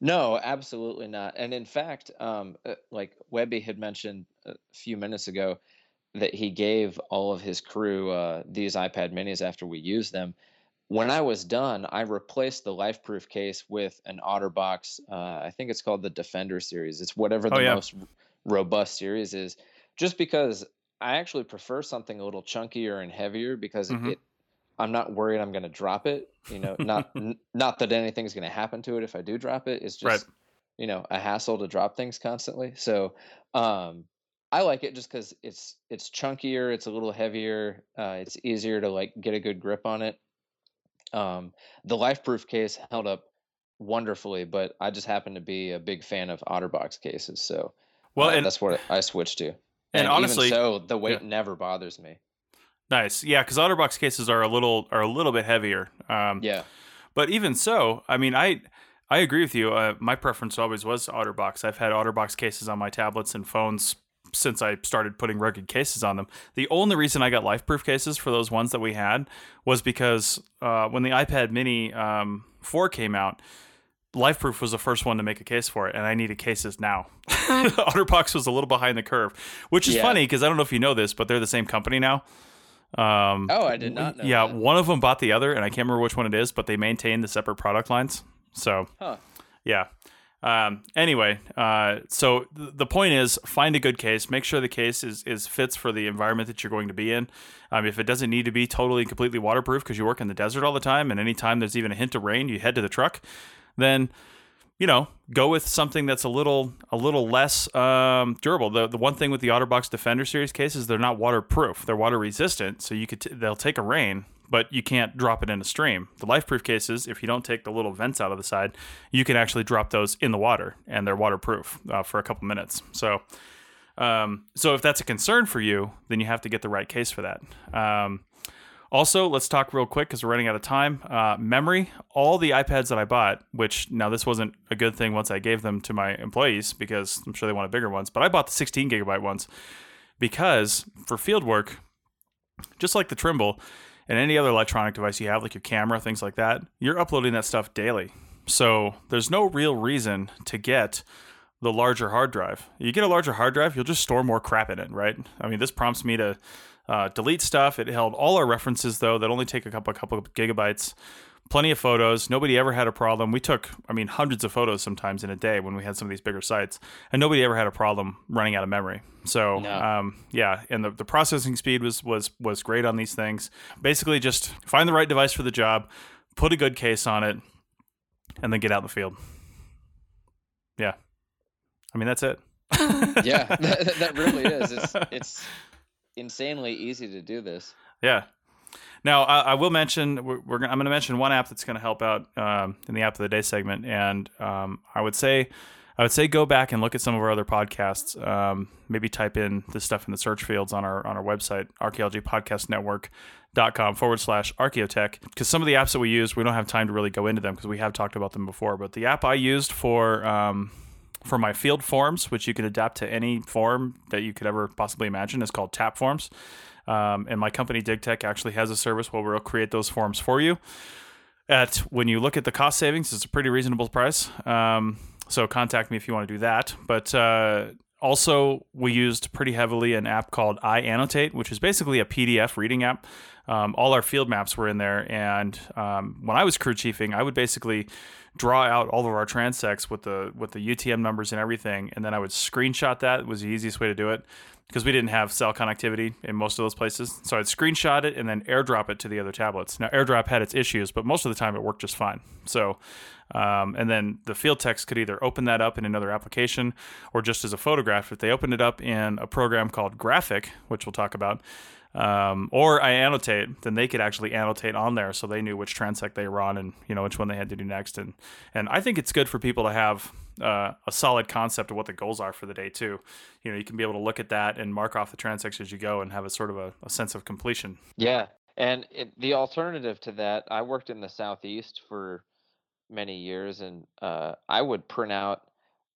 No, absolutely not. And in fact, um, uh, like Webby had mentioned a few minutes ago, that he gave all of his crew uh, these iPad minis after we used them. When I was done, I replaced the LifeProof case with an OtterBox. Uh, I think it's called the Defender series. It's whatever the oh, yeah. most robust series is, just because I actually prefer something a little chunkier and heavier because mm-hmm. it I'm not worried I'm going to drop it. You know, not (laughs) n- not that anything's going to happen to it if I do drop it. It's just right. you know a hassle to drop things constantly. So um, I like it just because it's it's chunkier, it's a little heavier, uh, it's easier to like get a good grip on it. Um, the LifeProof case held up wonderfully, but I just happen to be a big fan of OtterBox cases, so well, uh, and, that's what I switched to. And, and honestly, so the weight yeah. never bothers me. Nice, yeah, because OtterBox cases are a little are a little bit heavier. Um, yeah, but even so, I mean, I I agree with you. Uh, my preference always was OtterBox. I've had OtterBox cases on my tablets and phones since I started putting rugged cases on them. The only reason I got LifeProof cases for those ones that we had was because uh, when the iPad Mini um, 4 came out, LifeProof was the first one to make a case for it, and I needed cases now. (laughs) OtterBox was a little behind the curve, which is yeah. funny because I don't know if you know this, but they're the same company now. Um, oh, I did not know. Yeah, that. one of them bought the other, and I can't remember which one it is, but they maintain the separate product lines. So, huh. yeah. Um, anyway, uh, so th- the point is, find a good case. Make sure the case is, is fits for the environment that you're going to be in. Um, if it doesn't need to be totally and completely waterproof because you work in the desert all the time, and anytime there's even a hint of rain, you head to the truck, then you know, go with something that's a little a little less um, durable. The the one thing with the OtterBox Defender series cases, they're not waterproof. They're water resistant, so you could t- they'll take a rain, but you can't drop it in a stream. The LifeProof cases, if you don't take the little vents out of the side, you can actually drop those in the water, and they're waterproof uh, for a couple minutes. So. Um, so if that's a concern for you, then you have to get the right case for that. Um, also, let's talk real quick because we're running out of time. Uh, memory, all the iPads that I bought, which now this wasn't a good thing once I gave them to my employees because I'm sure they wanted bigger ones, but I bought the 16 gigabyte ones because for field work, just like the Trimble and any other electronic device you have, like your camera, things like that, you're uploading that stuff daily. So there's no real reason to get the larger hard drive. You get a larger hard drive, you'll just store more crap in it, right? I mean, this prompts me to uh, delete stuff. It held all our references though that only take a couple a couple of gigabytes. Plenty of photos. Nobody ever had a problem. We took, I mean, hundreds of photos sometimes in a day when we had some of these bigger sites, and nobody ever had a problem running out of memory. So, no. um, yeah, and the, the processing speed was was was great on these things. Basically, just find the right device for the job, put a good case on it, and then get out in the field. Yeah, I mean that's it. (laughs) yeah, (laughs) that, that really is. It's (laughs) it's insanely easy to do this. Yeah. Now, I, I will mention we're, we're I'm going to mention one app that's going to help out um, in the app of the day segment, and um, I would say I would say go back and look at some of our other podcasts. Um, maybe type in the stuff in the search fields on our on our website, archaeologypodcastnetwork.com forward slash archaeotech. Because some of the apps that we use, we don't have time to really go into them because we have talked about them before. But the app I used for um, for my field forms, which you can adapt to any form that you could ever possibly imagine, is called Tap Forms. Um, and my company DigTech actually has a service where we'll create those forms for you. At when you look at the cost savings, it's a pretty reasonable price. Um, so contact me if you want to do that. But uh, also, we used pretty heavily an app called iAnnotate, which is basically a PDF reading app. Um, all our field maps were in there, and um, when I was crew chiefing, I would basically draw out all of our transects with the with the UTM numbers and everything, and then I would screenshot that. Was the easiest way to do it because we didn't have cell connectivity in most of those places. So I'd screenshot it and then airdrop it to the other tablets. Now AirDrop had its issues, but most of the time it worked just fine. So, um, and then the field techs could either open that up in another application or just as a photograph. If they opened it up in a program called Graphic, which we'll talk about, um, or iAnnotate, then they could actually annotate on there, so they knew which transect they were on and you know which one they had to do next. And and I think it's good for people to have uh, a solid concept of what the goals are for the day too. You know, you can be able to look at that and mark off the transects as you go and have a sort of a, a sense of completion. Yeah, and it, the alternative to that, I worked in the southeast for many years, and uh, I would print out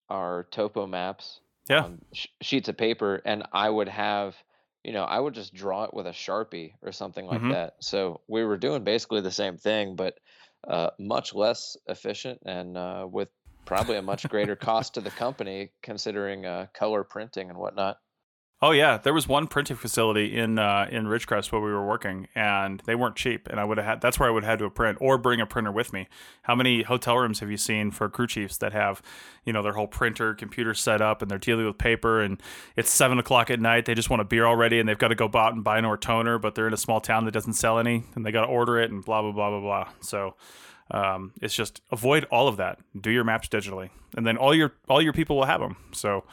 our topo maps yeah. on sh- sheets of paper, and I would have you know, I would just draw it with a Sharpie or something like Mhm. that. So we were doing basically the same thing, but uh, much less efficient and uh, with probably a much greater cost to the company considering uh, color printing and whatnot. Oh yeah, there was one printing facility in uh, in Ridgecrest where we were working, and they weren't cheap. And I would have had that's where I would have had to print or bring a printer with me. How many hotel rooms have you seen for crew chiefs that have, you know, their whole printer computer set up and they're dealing with paper and it's seven o'clock at night. They just want a beer already and they've got to go out and buy an toner, but they're in a small town that doesn't sell any and they got to order it and blah blah blah blah blah. So. Um, it's just avoid all of that. Do your maps digitally, and then all your all your people will have them. So,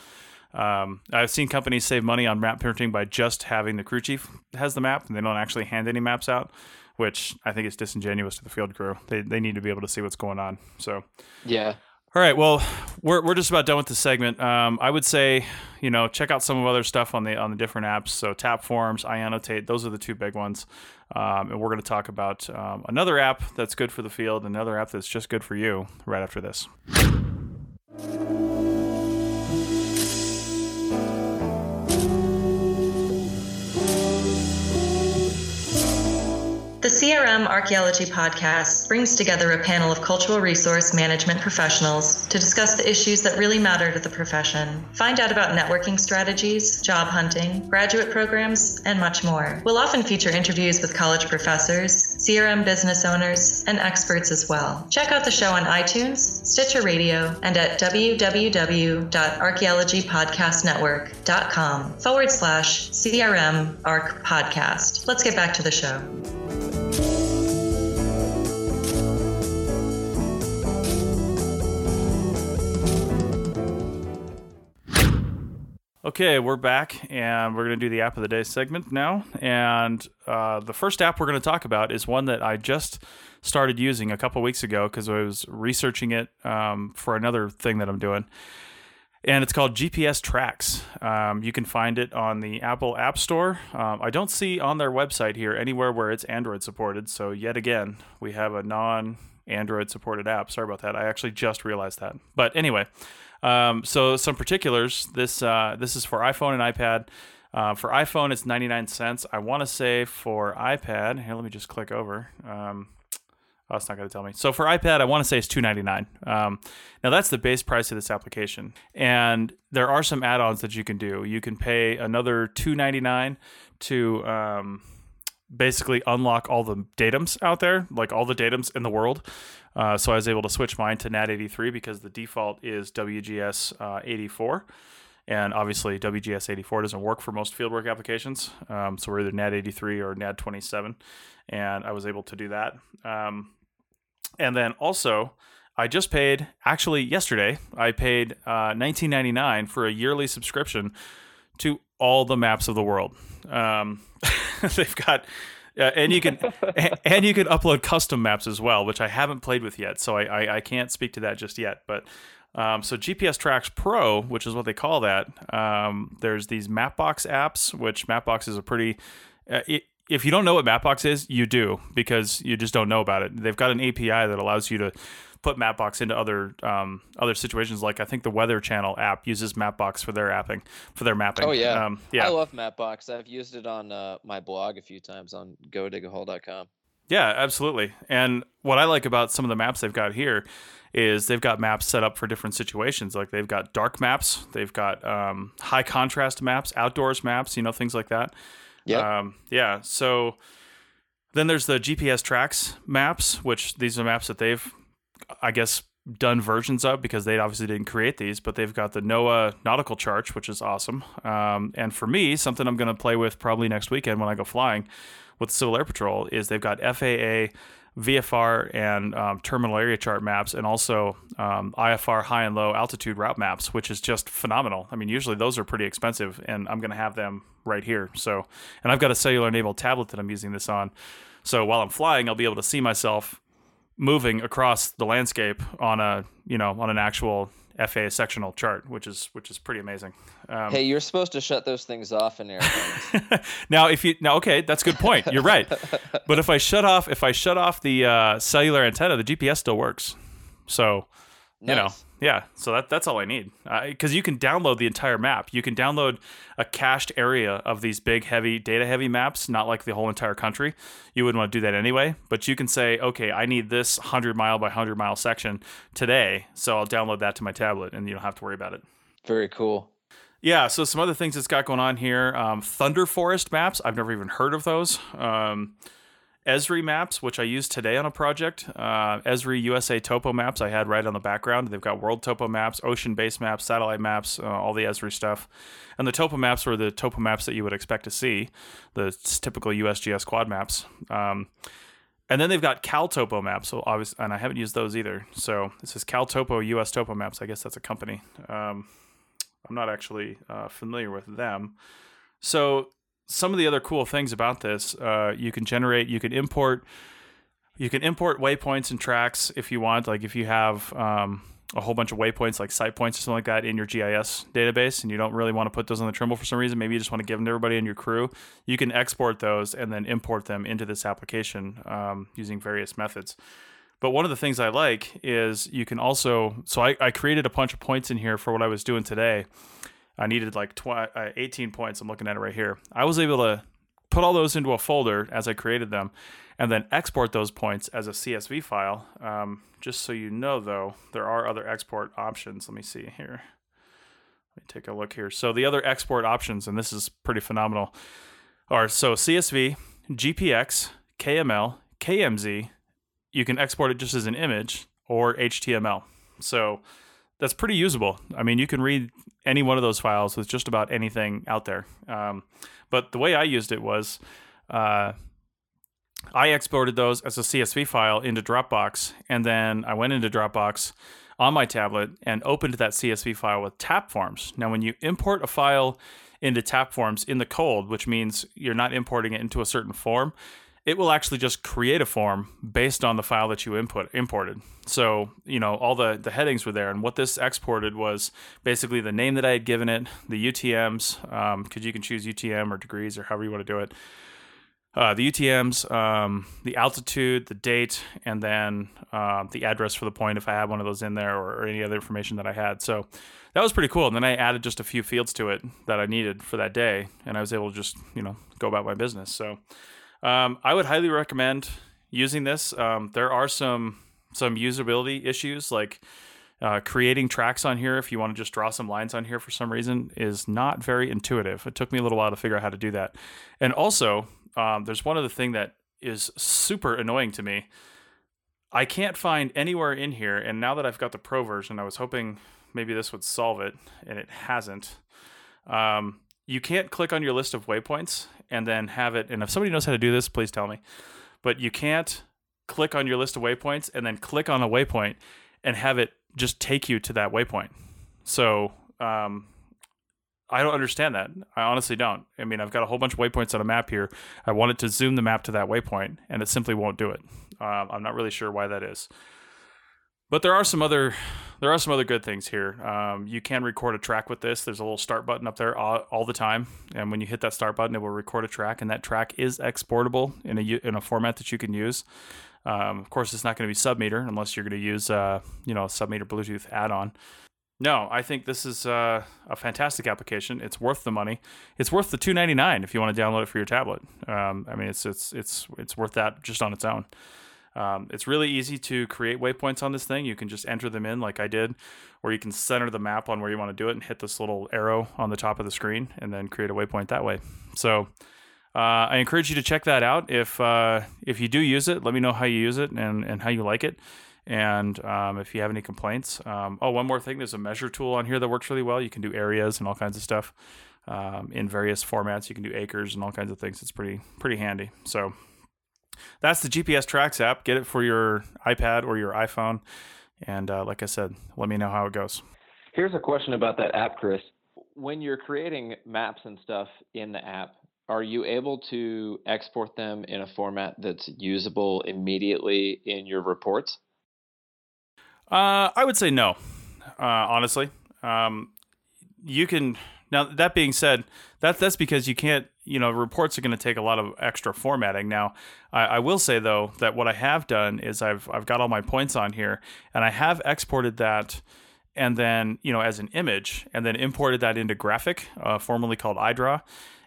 um, I've seen companies save money on map printing by just having the crew chief has the map and they don't actually hand any maps out, which I think is disingenuous to the field crew. They, they need to be able to see what's going on. So, Yeah. all right, well, we're, we're just about done with this segment. Um, I would say, you know, check out some of other stuff on the on the different apps. So Tap Forms, iAnnotate, those are the two big ones. Um, and we're going to talk about um, another app that's good for the field, another app that's just good for you right after this. The CRM Archaeology Podcast brings together a panel of cultural resource management professionals to discuss the issues that really matter to the profession. Find out about networking strategies, job hunting, graduate programs, and much more. We'll often feature interviews with college professors, CRM business owners, and experts as well. Check out the show on iTunes, Stitcher Radio, and at www.archaeologypodcastnetwork.com forward slash CRM ARC podcast. Let's get back to the show. Okay, we're back and we're going to do the app of the day segment now. And uh, the first app we're going to talk about is one that I just started using a couple weeks ago because I was researching it um, for another thing that I'm doing. And it's called GPS Tracks. Um, you can find it on the Apple App Store. Um, I don't see on their website here anywhere where it's Android supported. So, yet again, we have a non Android supported app. Sorry about that. I actually just realized that. But anyway, um, so some particulars. This uh, this is for iPhone and iPad. Uh, for iPhone, it's 99 cents. I want to say for iPad, here, let me just click over. Um, oh, it's not going to tell me. So for iPad, I want to say it's 299. Um, now that's the base price of this application, and there are some add-ons that you can do. You can pay another 299 to um, basically unlock all the datums out there, like all the datums in the world. Uh, so I was able to switch mine to NAD83 because the default is WGS uh, 84. And obviously, WGS 84 doesn't work for most fieldwork applications. Um, so we're either NAD 83 or NAD 27. And I was able to do that. Um, and then also, I just paid, actually, yesterday, I paid uh, 19.99 for a yearly subscription to all the maps of the world. Um, (laughs) they've got. Uh, and you can (laughs) and you can upload custom maps as well, which I haven't played with yet, so I, I, I can't speak to that just yet. But um, so GPS Tracks Pro, which is what they call that, um, there's these Mapbox apps, which Mapbox is a pretty. Uh, it, if you don't know what Mapbox is, you do because you just don't know about it. They've got an API that allows you to put Mapbox into other um, other situations. Like I think the Weather Channel app uses Mapbox for their apping for their mapping. Oh yeah, um, yeah. I love Mapbox. I've used it on uh, my blog a few times on GoDigAhole.com. Yeah, absolutely. And what I like about some of the maps they've got here is they've got maps set up for different situations. Like they've got dark maps, they've got um, high contrast maps, outdoors maps, you know, things like that. Yeah. Um, yeah. So then there's the GPS tracks maps, which these are maps that they've, I guess, done versions of because they obviously didn't create these, but they've got the NOAA nautical chart, which is awesome. Um, and for me, something I'm going to play with probably next weekend when I go flying with Civil Air Patrol is they've got FAA, VFR, and um, terminal area chart maps, and also um, IFR high and low altitude route maps, which is just phenomenal. I mean, usually those are pretty expensive, and I'm going to have them right here. So, and I've got a cellular enabled tablet that I'm using this on. So while I'm flying, I'll be able to see myself moving across the landscape on a you know on an actual FA sectional chart, which is which is pretty amazing. Um, hey, you're supposed to shut those things off in airplanes. (laughs) now, if you now, okay, that's a good point. You're right. (laughs) but if I shut off if I shut off the uh, cellular antenna, the GPS still works. So you know yeah so that that's all i need because you can download the entire map you can download a cached area of these big heavy data heavy maps not like the whole entire country you wouldn't want to do that anyway but you can say okay i need this 100 mile by 100 mile section today so i'll download that to my tablet and you don't have to worry about it Very cool. yeah, so some other things it's got going on here. Um, Thunderforest maps. I've never even heard of those. Um, Esri maps, which I used today on a project. Uh, Esri USA topo maps I had right on the background. They've got world topo maps, ocean base maps, satellite maps, uh, all the Esri stuff. And the topo maps were the topo maps that you would expect to see, the typical USGS quad maps. Um, and then they've got CalTopo maps, so obviously, and I haven't used those either. So this is CalTopo US Topo Maps. I guess that's a company. Um, I'm not actually uh, familiar with them. So some of the other cool things about this, uh, you can generate, you can import, you can import waypoints and tracks if you want. Like if you have um, a whole bunch of waypoints, like site points or something like that, in your GIS database, and you don't really want to put those on the Trimble for some reason, maybe you just want to give them to everybody in your crew. You can export those and then import them into this application um, using various methods. But one of the things I like is you can also. So I, I created a bunch of points in here for what I was doing today. I needed like uh, 18 points. I'm looking at it right here. I was able to put all those into a folder as I created them and then export those points as a CSV file. Um, just so you know, though, there are other export options. Let me see here. Let me take a look here. So the other export options, and this is pretty phenomenal, are so CSV, GPX, KML, KMZ. You can export it just as an image or HTML. So that's pretty usable. I mean, you can read any one of those files with just about anything out there. Um, but the way I used it was uh, I exported those as a CSV file into Dropbox, and then I went into Dropbox on my tablet and opened that CSV file with tap forms. Now, when you import a file into tap forms in the cold, which means you're not importing it into a certain form, it will actually just create a form based on the file that you input imported. So, you know, all the, the headings were there. And what this exported was basically the name that I had given it, the UTMs, because you can choose UTM or degrees or however you want to do it. Uh, the UTMs, um, the altitude, the date, and then uh, the address for the point if I had one of those in there or, or any other information that I had. So that was pretty cool. And then I added just a few fields to it that I needed for that day, and I was able to just you know go about my business. So um, I would highly recommend using this. Um, there are some some usability issues like uh, creating tracks on here if you want to just draw some lines on here for some reason is not very intuitive. It took me a little while to figure out how to do that. And also, um, there's one other thing that is super annoying to me. I can't find anywhere in here, and now that I've got the pro version, I was hoping maybe this would solve it, and it hasn't. Um, you can't click on your list of waypoints and then have it. And if somebody knows how to do this, please tell me. But you can't click on your list of waypoints and then click on a waypoint and have it just take you to that waypoint. So um, I don't understand that. I honestly don't. I mean, I've got a whole bunch of waypoints on a map here. I wanted to zoom the map to that waypoint, and it simply won't do it. Um, I'm not really sure why that is. But there are some other there are some other good things here. Um, you can record a track with this. There's a little start button up there all, all, the time, and when you hit that start button, it will record a track, and that track is exportable in a in a format that you can use. Um, of course, it's not going to be submeter unless you're going to use uh, you know a submeter Bluetooth add-on. No, I think this is uh, a fantastic application. It's worth the money. It's worth the two ninety nine if you want to download it for your tablet. Um, I mean, it's it's it's it's worth that just on its own. Um, it's really easy to create waypoints on this thing. You can just enter them in like I did, or you can center the map on where you want to do it and hit this little arrow on the top of the screen and then create a waypoint that way. So uh, I encourage you to check that out. If uh, if you do use it, let me know how you use it and, and how you like it. And um, if you have any complaints, um, oh, one more thing there's a measure tool on here that works really well. You can do areas and all kinds of stuff um, in various formats. You can do acres and all kinds of things. It's pretty pretty handy. So that's the GPS Tracks app. Get it for your iPad or your iPhone. And uh, like I said, let me know how it goes. Here's a question about that app, Chris. When you're creating maps and stuff in the app, are you able to export them in a format that's usable immediately in your reports? Uh, I would say no, uh, honestly. Um, you can now. That being said, that's that's because you can't. You know, reports are going to take a lot of extra formatting. Now, I, I, will say though that what I have done is I've I've got all my points on here, and I have exported that, and then you know as an image, and then imported that into Graphic, uh, formerly called iDraw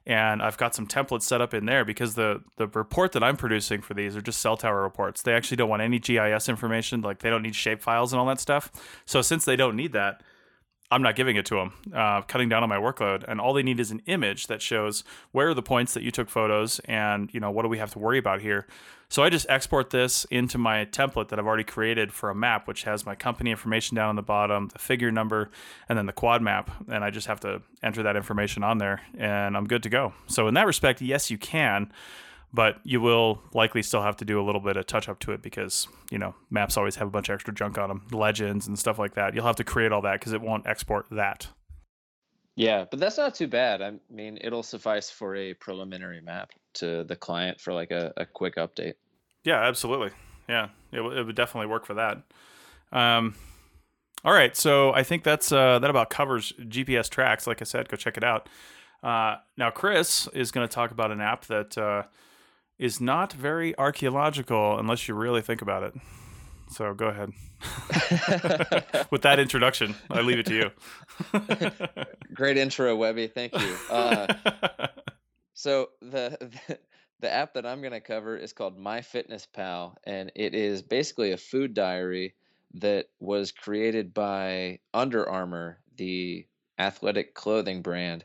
and I've got some templates set up in there because the the report that I'm producing for these are just cell tower reports. They actually don't want any GIS information, like they don't need shape files and all that stuff. So since they don't need that, I'm not giving it to them, uh, cutting down on my workload. And all they need is an image that shows where are the points that you took photos, and you know what do we have to worry about here. So I just export this into my template that I've already created for a map, which has my company information down on the bottom, the figure number, and then the quad map. And I just have to enter that information on there, and I'm good to go. So in that respect, yes, you can, but you will likely still have to do a little bit of touch up to it because you know maps always have a bunch of extra junk on them, legends and stuff like that. You'll have to create all that because it won't export that. Yeah, but that's not too bad. I mean, it'll suffice for a preliminary map to the client for like a, a quick update. Yeah, absolutely. Yeah, it, w- it would definitely work for that. Um, all right, so I think that's uh, that about covers GPS tracks. Like I said, go check it out. Uh, now, Chris is going to talk about an app that uh, is not very archaeological unless you really think about it. So go ahead. (laughs) With that introduction, I leave it to you. (laughs) Great intro, Webby. Thank you. Uh, (laughs) so the, the, the app that I'm going to cover is called MyFitnessPal, and it is basically a food diary that was created by Under Armour, the athletic clothing brand.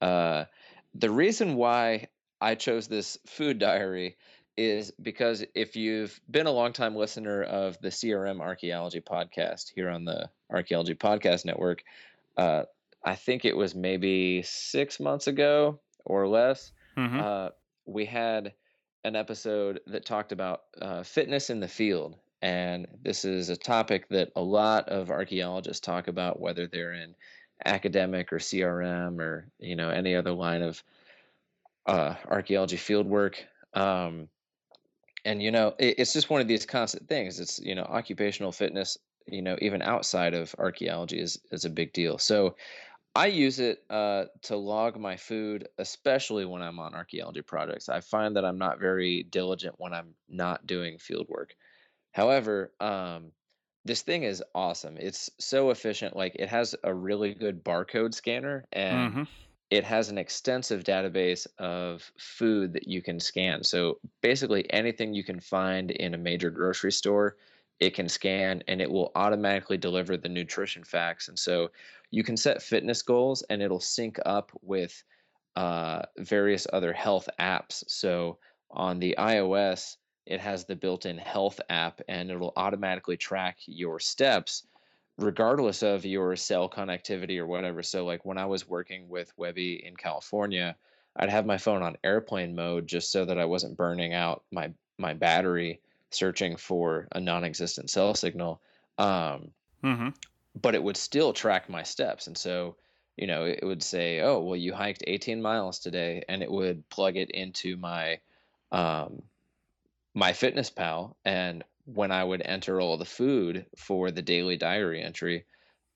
Uh, the reason why I chose this food diary is because if you've been a long-time listener of the CRM Archaeology podcast here on the Archaeology Podcast Network, uh, I think it was maybe six months ago or less, mm-hmm. uh, we had an episode that talked about uh, fitness in the field. And this is a topic that a lot of archaeologists talk about, whether they're in academic or CRM or you know any other line of uh, archaeology field work. Um, and you know it, it's just one of these constant things it's you know occupational fitness you know even outside of archaeology is is a big deal so i use it uh, to log my food especially when i'm on archaeology projects i find that i'm not very diligent when i'm not doing field work however um, this thing is awesome it's so efficient like it has a really good barcode scanner and mm-hmm it has an extensive database of food that you can scan. So basically, anything you can find in a major grocery store, it can scan and it will automatically deliver the nutrition facts. And so you can set fitness goals and it'll sync up with uh, various other health apps. So on the iOS, it has the built in health app and it'll automatically track your steps regardless of your cell connectivity or whatever. So, like when I was working with Webby in California, I'd have my phone on airplane mode just so that I wasn't burning out my my battery searching for a non-existent cell signal. Um, mm-hmm. But it would still track my steps, and so you know it would say, "Oh, well, you hiked 18 miles today," and it would plug it into my um, MyFitnessPal, and when I would enter all the food for the daily diary entry,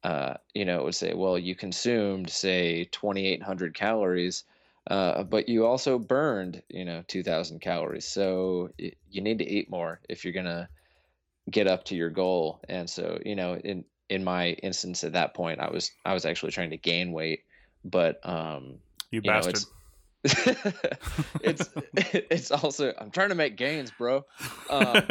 uh, you know, it would say, well, you consumed, say, 2,800 calories, uh, but you also burned, you know, 2,000 calories. So you need to eat more if you're going to get up to your goal. And so, you know, in, in my instance at that point, I was I was actually trying to gain weight, but um, You you know, bastard. (laughs) it's it's (laughs) (laughs) it's also I'm trying to make gains, bro. Um,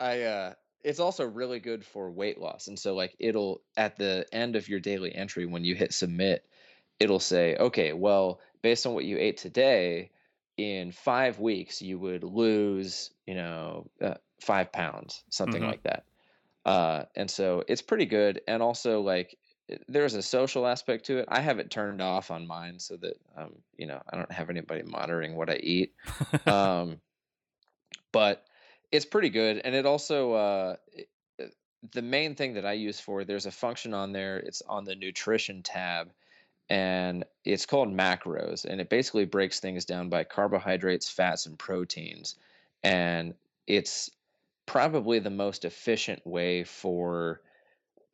I uh it's also really good for weight loss. And so like it'll at the end of your daily entry when you hit submit, it'll say, "Okay, well, based on what you ate today, in 5 weeks you would lose, you know, uh, 5 pounds, something Mhm. like that." Uh and so it's pretty good and also like there's a social aspect to it. I have it turned off on mine so that um, you know, I don't have anybody monitoring what I eat (laughs) um, but it's pretty good and it also uh, it- the main thing that i use for there's a function on there it's on the nutrition tab and it's called macros and it basically breaks things down by carbohydrates fats and proteins and it's probably the most efficient way for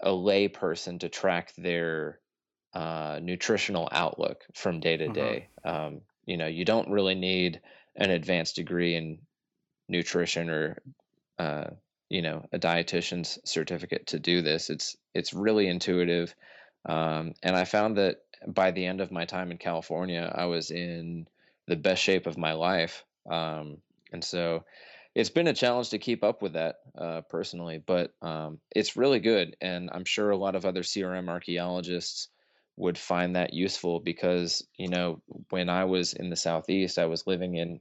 a lay person to track their uh, nutritional outlook from day to Mhm. day. Um, you know, you don't really need an advanced degree in nutrition or uh, you know a dietitian's certificate to do this. It's it's really intuitive, um, and I found that by the end of my time in California, I was in the best shape of my life. Um, and so it's been a challenge to keep up with that uh, personally, but um, it's really good. And I'm sure a lot of other CRM archaeologists would find that useful because, you know, when I was in the Southeast, I was living in,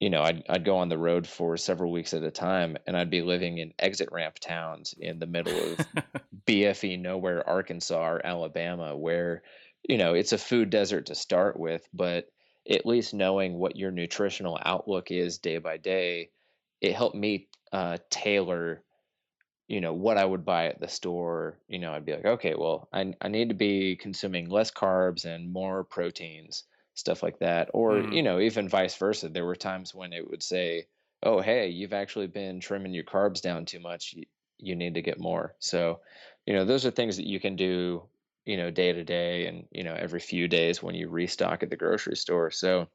you know, I'd, I'd go on the road for several weeks at a time and I'd be living in exit ramp towns in the middle of (laughs) BFE nowhere, Arkansas or Alabama, where, you know, it's a food desert to start with, but at least knowing what your nutritional outlook is day by day, it helped me uh, tailor, you know, what I would buy at the store. You know, I'd be like, okay, well, I, I need to be consuming less carbs and more proteins, stuff like that. Or, Mm. you know, even vice versa. There were times when it would say, oh, hey, you've actually been trimming your carbs down too much. You, you need to get more. So, you know, those are things that you can do, you know, day to day and, you know, every few days when you restock at the grocery store. So,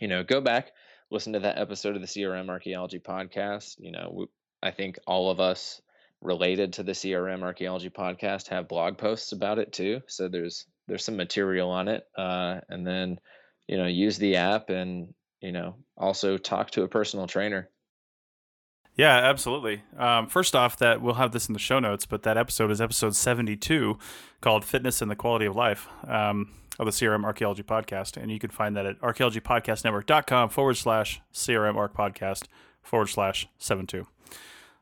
you know, go back, listen to that episode of the CRM Archaeology podcast. You know, we, I think all of us related to the CRM Archaeology podcast have blog posts about it too. So there's there's some material on it. Uh, and then, you know, use the app and, you know, also talk to a personal trainer. Yeah, absolutely. Um, first off, that we'll have this in the show notes, but that episode is episode 72 called Fitness and the Quality of Life um, of the CRM Archaeology Podcast. And you can find that at archaeologypodcastnetwork.com forward slash CRM Arc Podcast forward slash 72.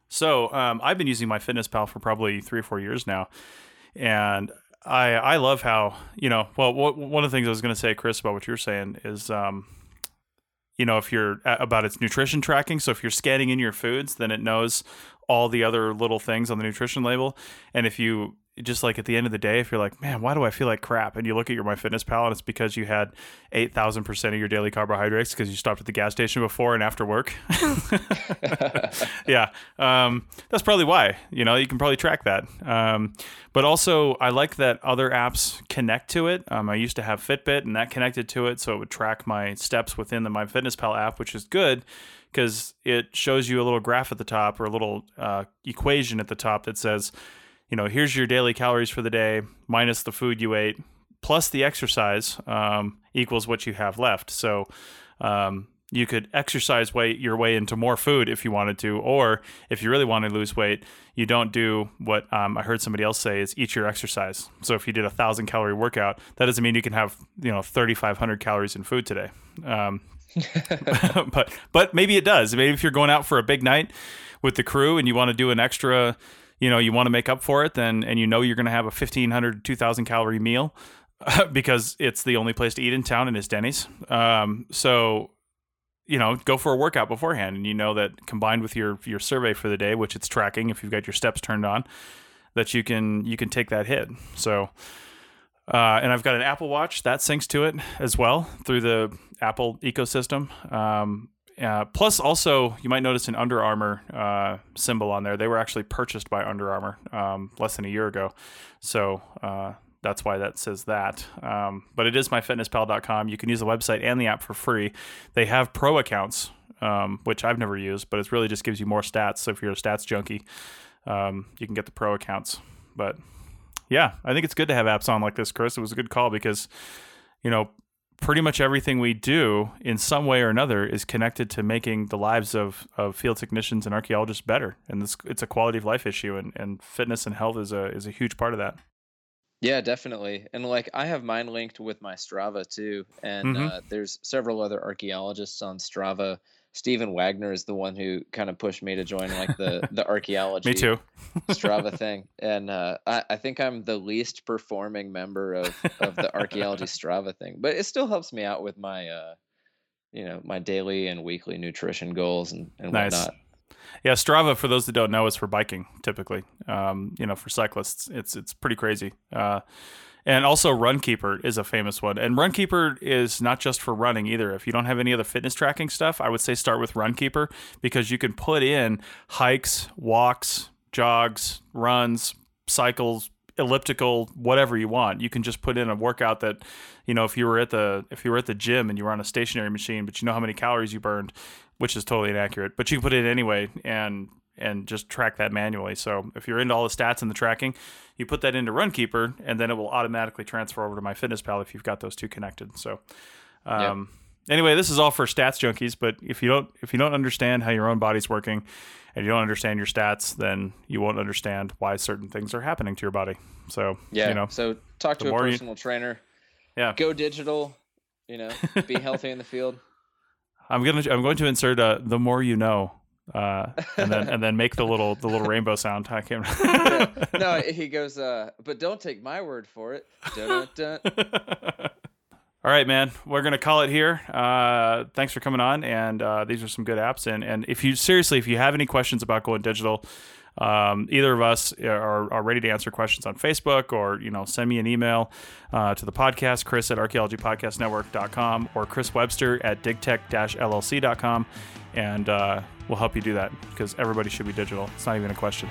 So um, I've been using MyFitnessPal for probably three or four years now. And I, I love how, you know, well, one of the things I was going to say, Chris, about what you're saying is, um, you know, if you're about its nutrition tracking. So if you're scanning in your foods, then it knows all the other little things on the nutrition label. And if you just like at the end of the day, if you're like, man, why do I feel like crap? And you look at your MyFitnessPal and it's because you had 8,000% of your daily carbohydrates because you stopped at the gas station before and after work. (laughs) yeah. Um, that's probably why, you know, you can probably track that. Um, but also I like that other apps connect to it. Um, I used to have Fitbit and that connected to it. So it would track my steps within the MyFitnessPal app, which is good because it shows you a little graph at the top or a little uh, equation at the top that says, you know, here's your daily calories for the day minus the food you ate plus the exercise um, equals what you have left. So um, you could exercise way your way into more food if you wanted to, or if you really want to lose weight, you don't do what um, I heard somebody else say is eat your exercise. So if you did a thousand calorie workout, that doesn't mean you can have you know thirty five hundred calories in food today. Um, (laughs) (laughs) but but maybe it does. Maybe if you're going out for a big night with the crew and you want to do an extra, you know, you want to make up for it, then and you know you're going to have a 1500 2000 calorie meal (laughs) because it's the only place to eat in town and it's Denny's. Um, so you know, go for a workout beforehand and you know that combined with your your survey for the day, which it's tracking if you've got your steps turned on, that you can you can take that hit. So uh, and I've got an Apple Watch that syncs to it as well through the Apple ecosystem. Um, uh, plus, also, you might notice an Under Armour uh, symbol on there. They were actually purchased by Under Armour um, less than a year ago. So uh, that's why that says that. Um, but it is myfitnesspal.com. You can use the website and the app for free. They have pro accounts, um, which I've never used, but it really just gives you more stats. So if you're a stats junkie, um, you can get the pro accounts. But yeah, I think it's good to have apps on like this, Chris. It was a good call because you know pretty much everything we do in some way or another is connected to making the lives of, of field technicians and archaeologists better. And this, it's a quality of life issue and, and fitness and health is a, is a huge part of that. Yeah, definitely. And like I have mine linked with my Strava too. And Mhm. uh, there's several other archaeologists on Strava. Stephen Wagner is the one who kind of pushed me to join like the, (laughs) the archaeology Me too. Strava (laughs) thing. And uh, I, I think I'm the least performing member of, of the archaeology (laughs) Strava thing. But it still helps me out with my uh, you know, my daily and weekly nutrition goals and, and Nice. whatnot. Yeah, Strava, for those that don't know, is for biking typically. Um, you know, for cyclists, it's it's pretty crazy. Uh, and also, Runkeeper is a famous one. And Runkeeper is not just for running either. If you don't have any other fitness tracking stuff, I would say start with Runkeeper because you can put in hikes, walks, jogs, runs, cycles, elliptical, whatever you want. You can just put in a workout that, you know, if you were at the if you were at the gym and you were on a stationary machine, but you know how many calories you burned, which is totally inaccurate. But you can put it anyway and and just track that manually. So if you're into all the stats and the tracking, you put that into Runkeeper, and then it will automatically transfer over to MyFitnessPal if you've got those two connected. So, um, anyway, this is all for stats junkies. But if you don't if you don't understand how your own body's working, and you don't understand your stats, then you won't understand why certain things are happening to your body. So Yeah. you know, so talk to a more you- personal trainer. yeah. Go digital. You know, be healthy in the field. (laughs) I'm gonna I'm going to insert uh, the more you know, uh, and then and then make the little the little rainbow sound. I can't. (laughs) no, he goes, uh, but don't take my word for it. Dun, dun, dun. (laughs) All right, man. We're gonna call it here. Uh, thanks for coming on, and uh, these are some good apps. And and if you seriously, if you have any questions about going digital, um, either of us are, are ready to answer questions on Facebook, or you know, send me an email uh, to the podcast, Chris at archaeologypodcastnetwork.com or Chris Webster at digtech-llc.com, and uh, we'll help you do that because everybody should be digital. It's not even a question.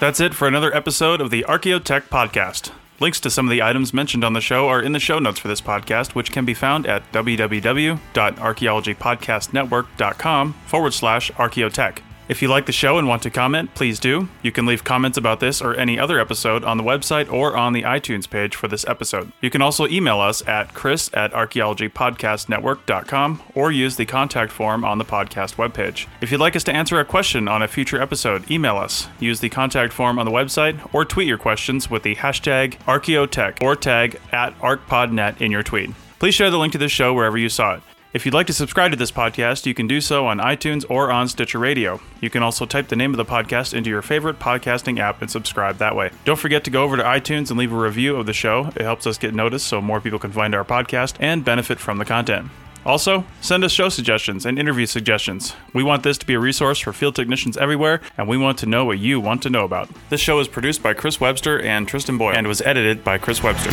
That's it for another episode of the Archaeotech Podcast. Links to some of the items mentioned on the show are in the show notes for this podcast, which can be found at www.archaeologypodcastnetwork.com forward slash archaeotech. If you like the show and want to comment, please do. You can leave comments about this or any other episode on the website or on the iTunes page for this episode. You can also email us at chris at archaeologypodcastnetwork.com or use the contact form on the podcast webpage. If you'd like us to answer a question on a future episode, email us. Use the contact form on the website or tweet your questions with the hashtag archaeotech or tag at arcpodnet in your tweet. Please share the link to this show wherever you saw it. If you'd like to subscribe to this podcast, you can do so on iTunes or on Stitcher Radio. You can also type the name of the podcast into your favorite podcasting app and subscribe that way. Don't forget to go over to iTunes and leave a review of the show. It helps us get noticed so more people can find our podcast and benefit from the content. Also, send us show suggestions and interview suggestions. We want this to be a resource for field technicians everywhere, and we want to know what you want to know about. This show is produced by Chris Webster and Tristan Boyle and was edited by Chris Webster.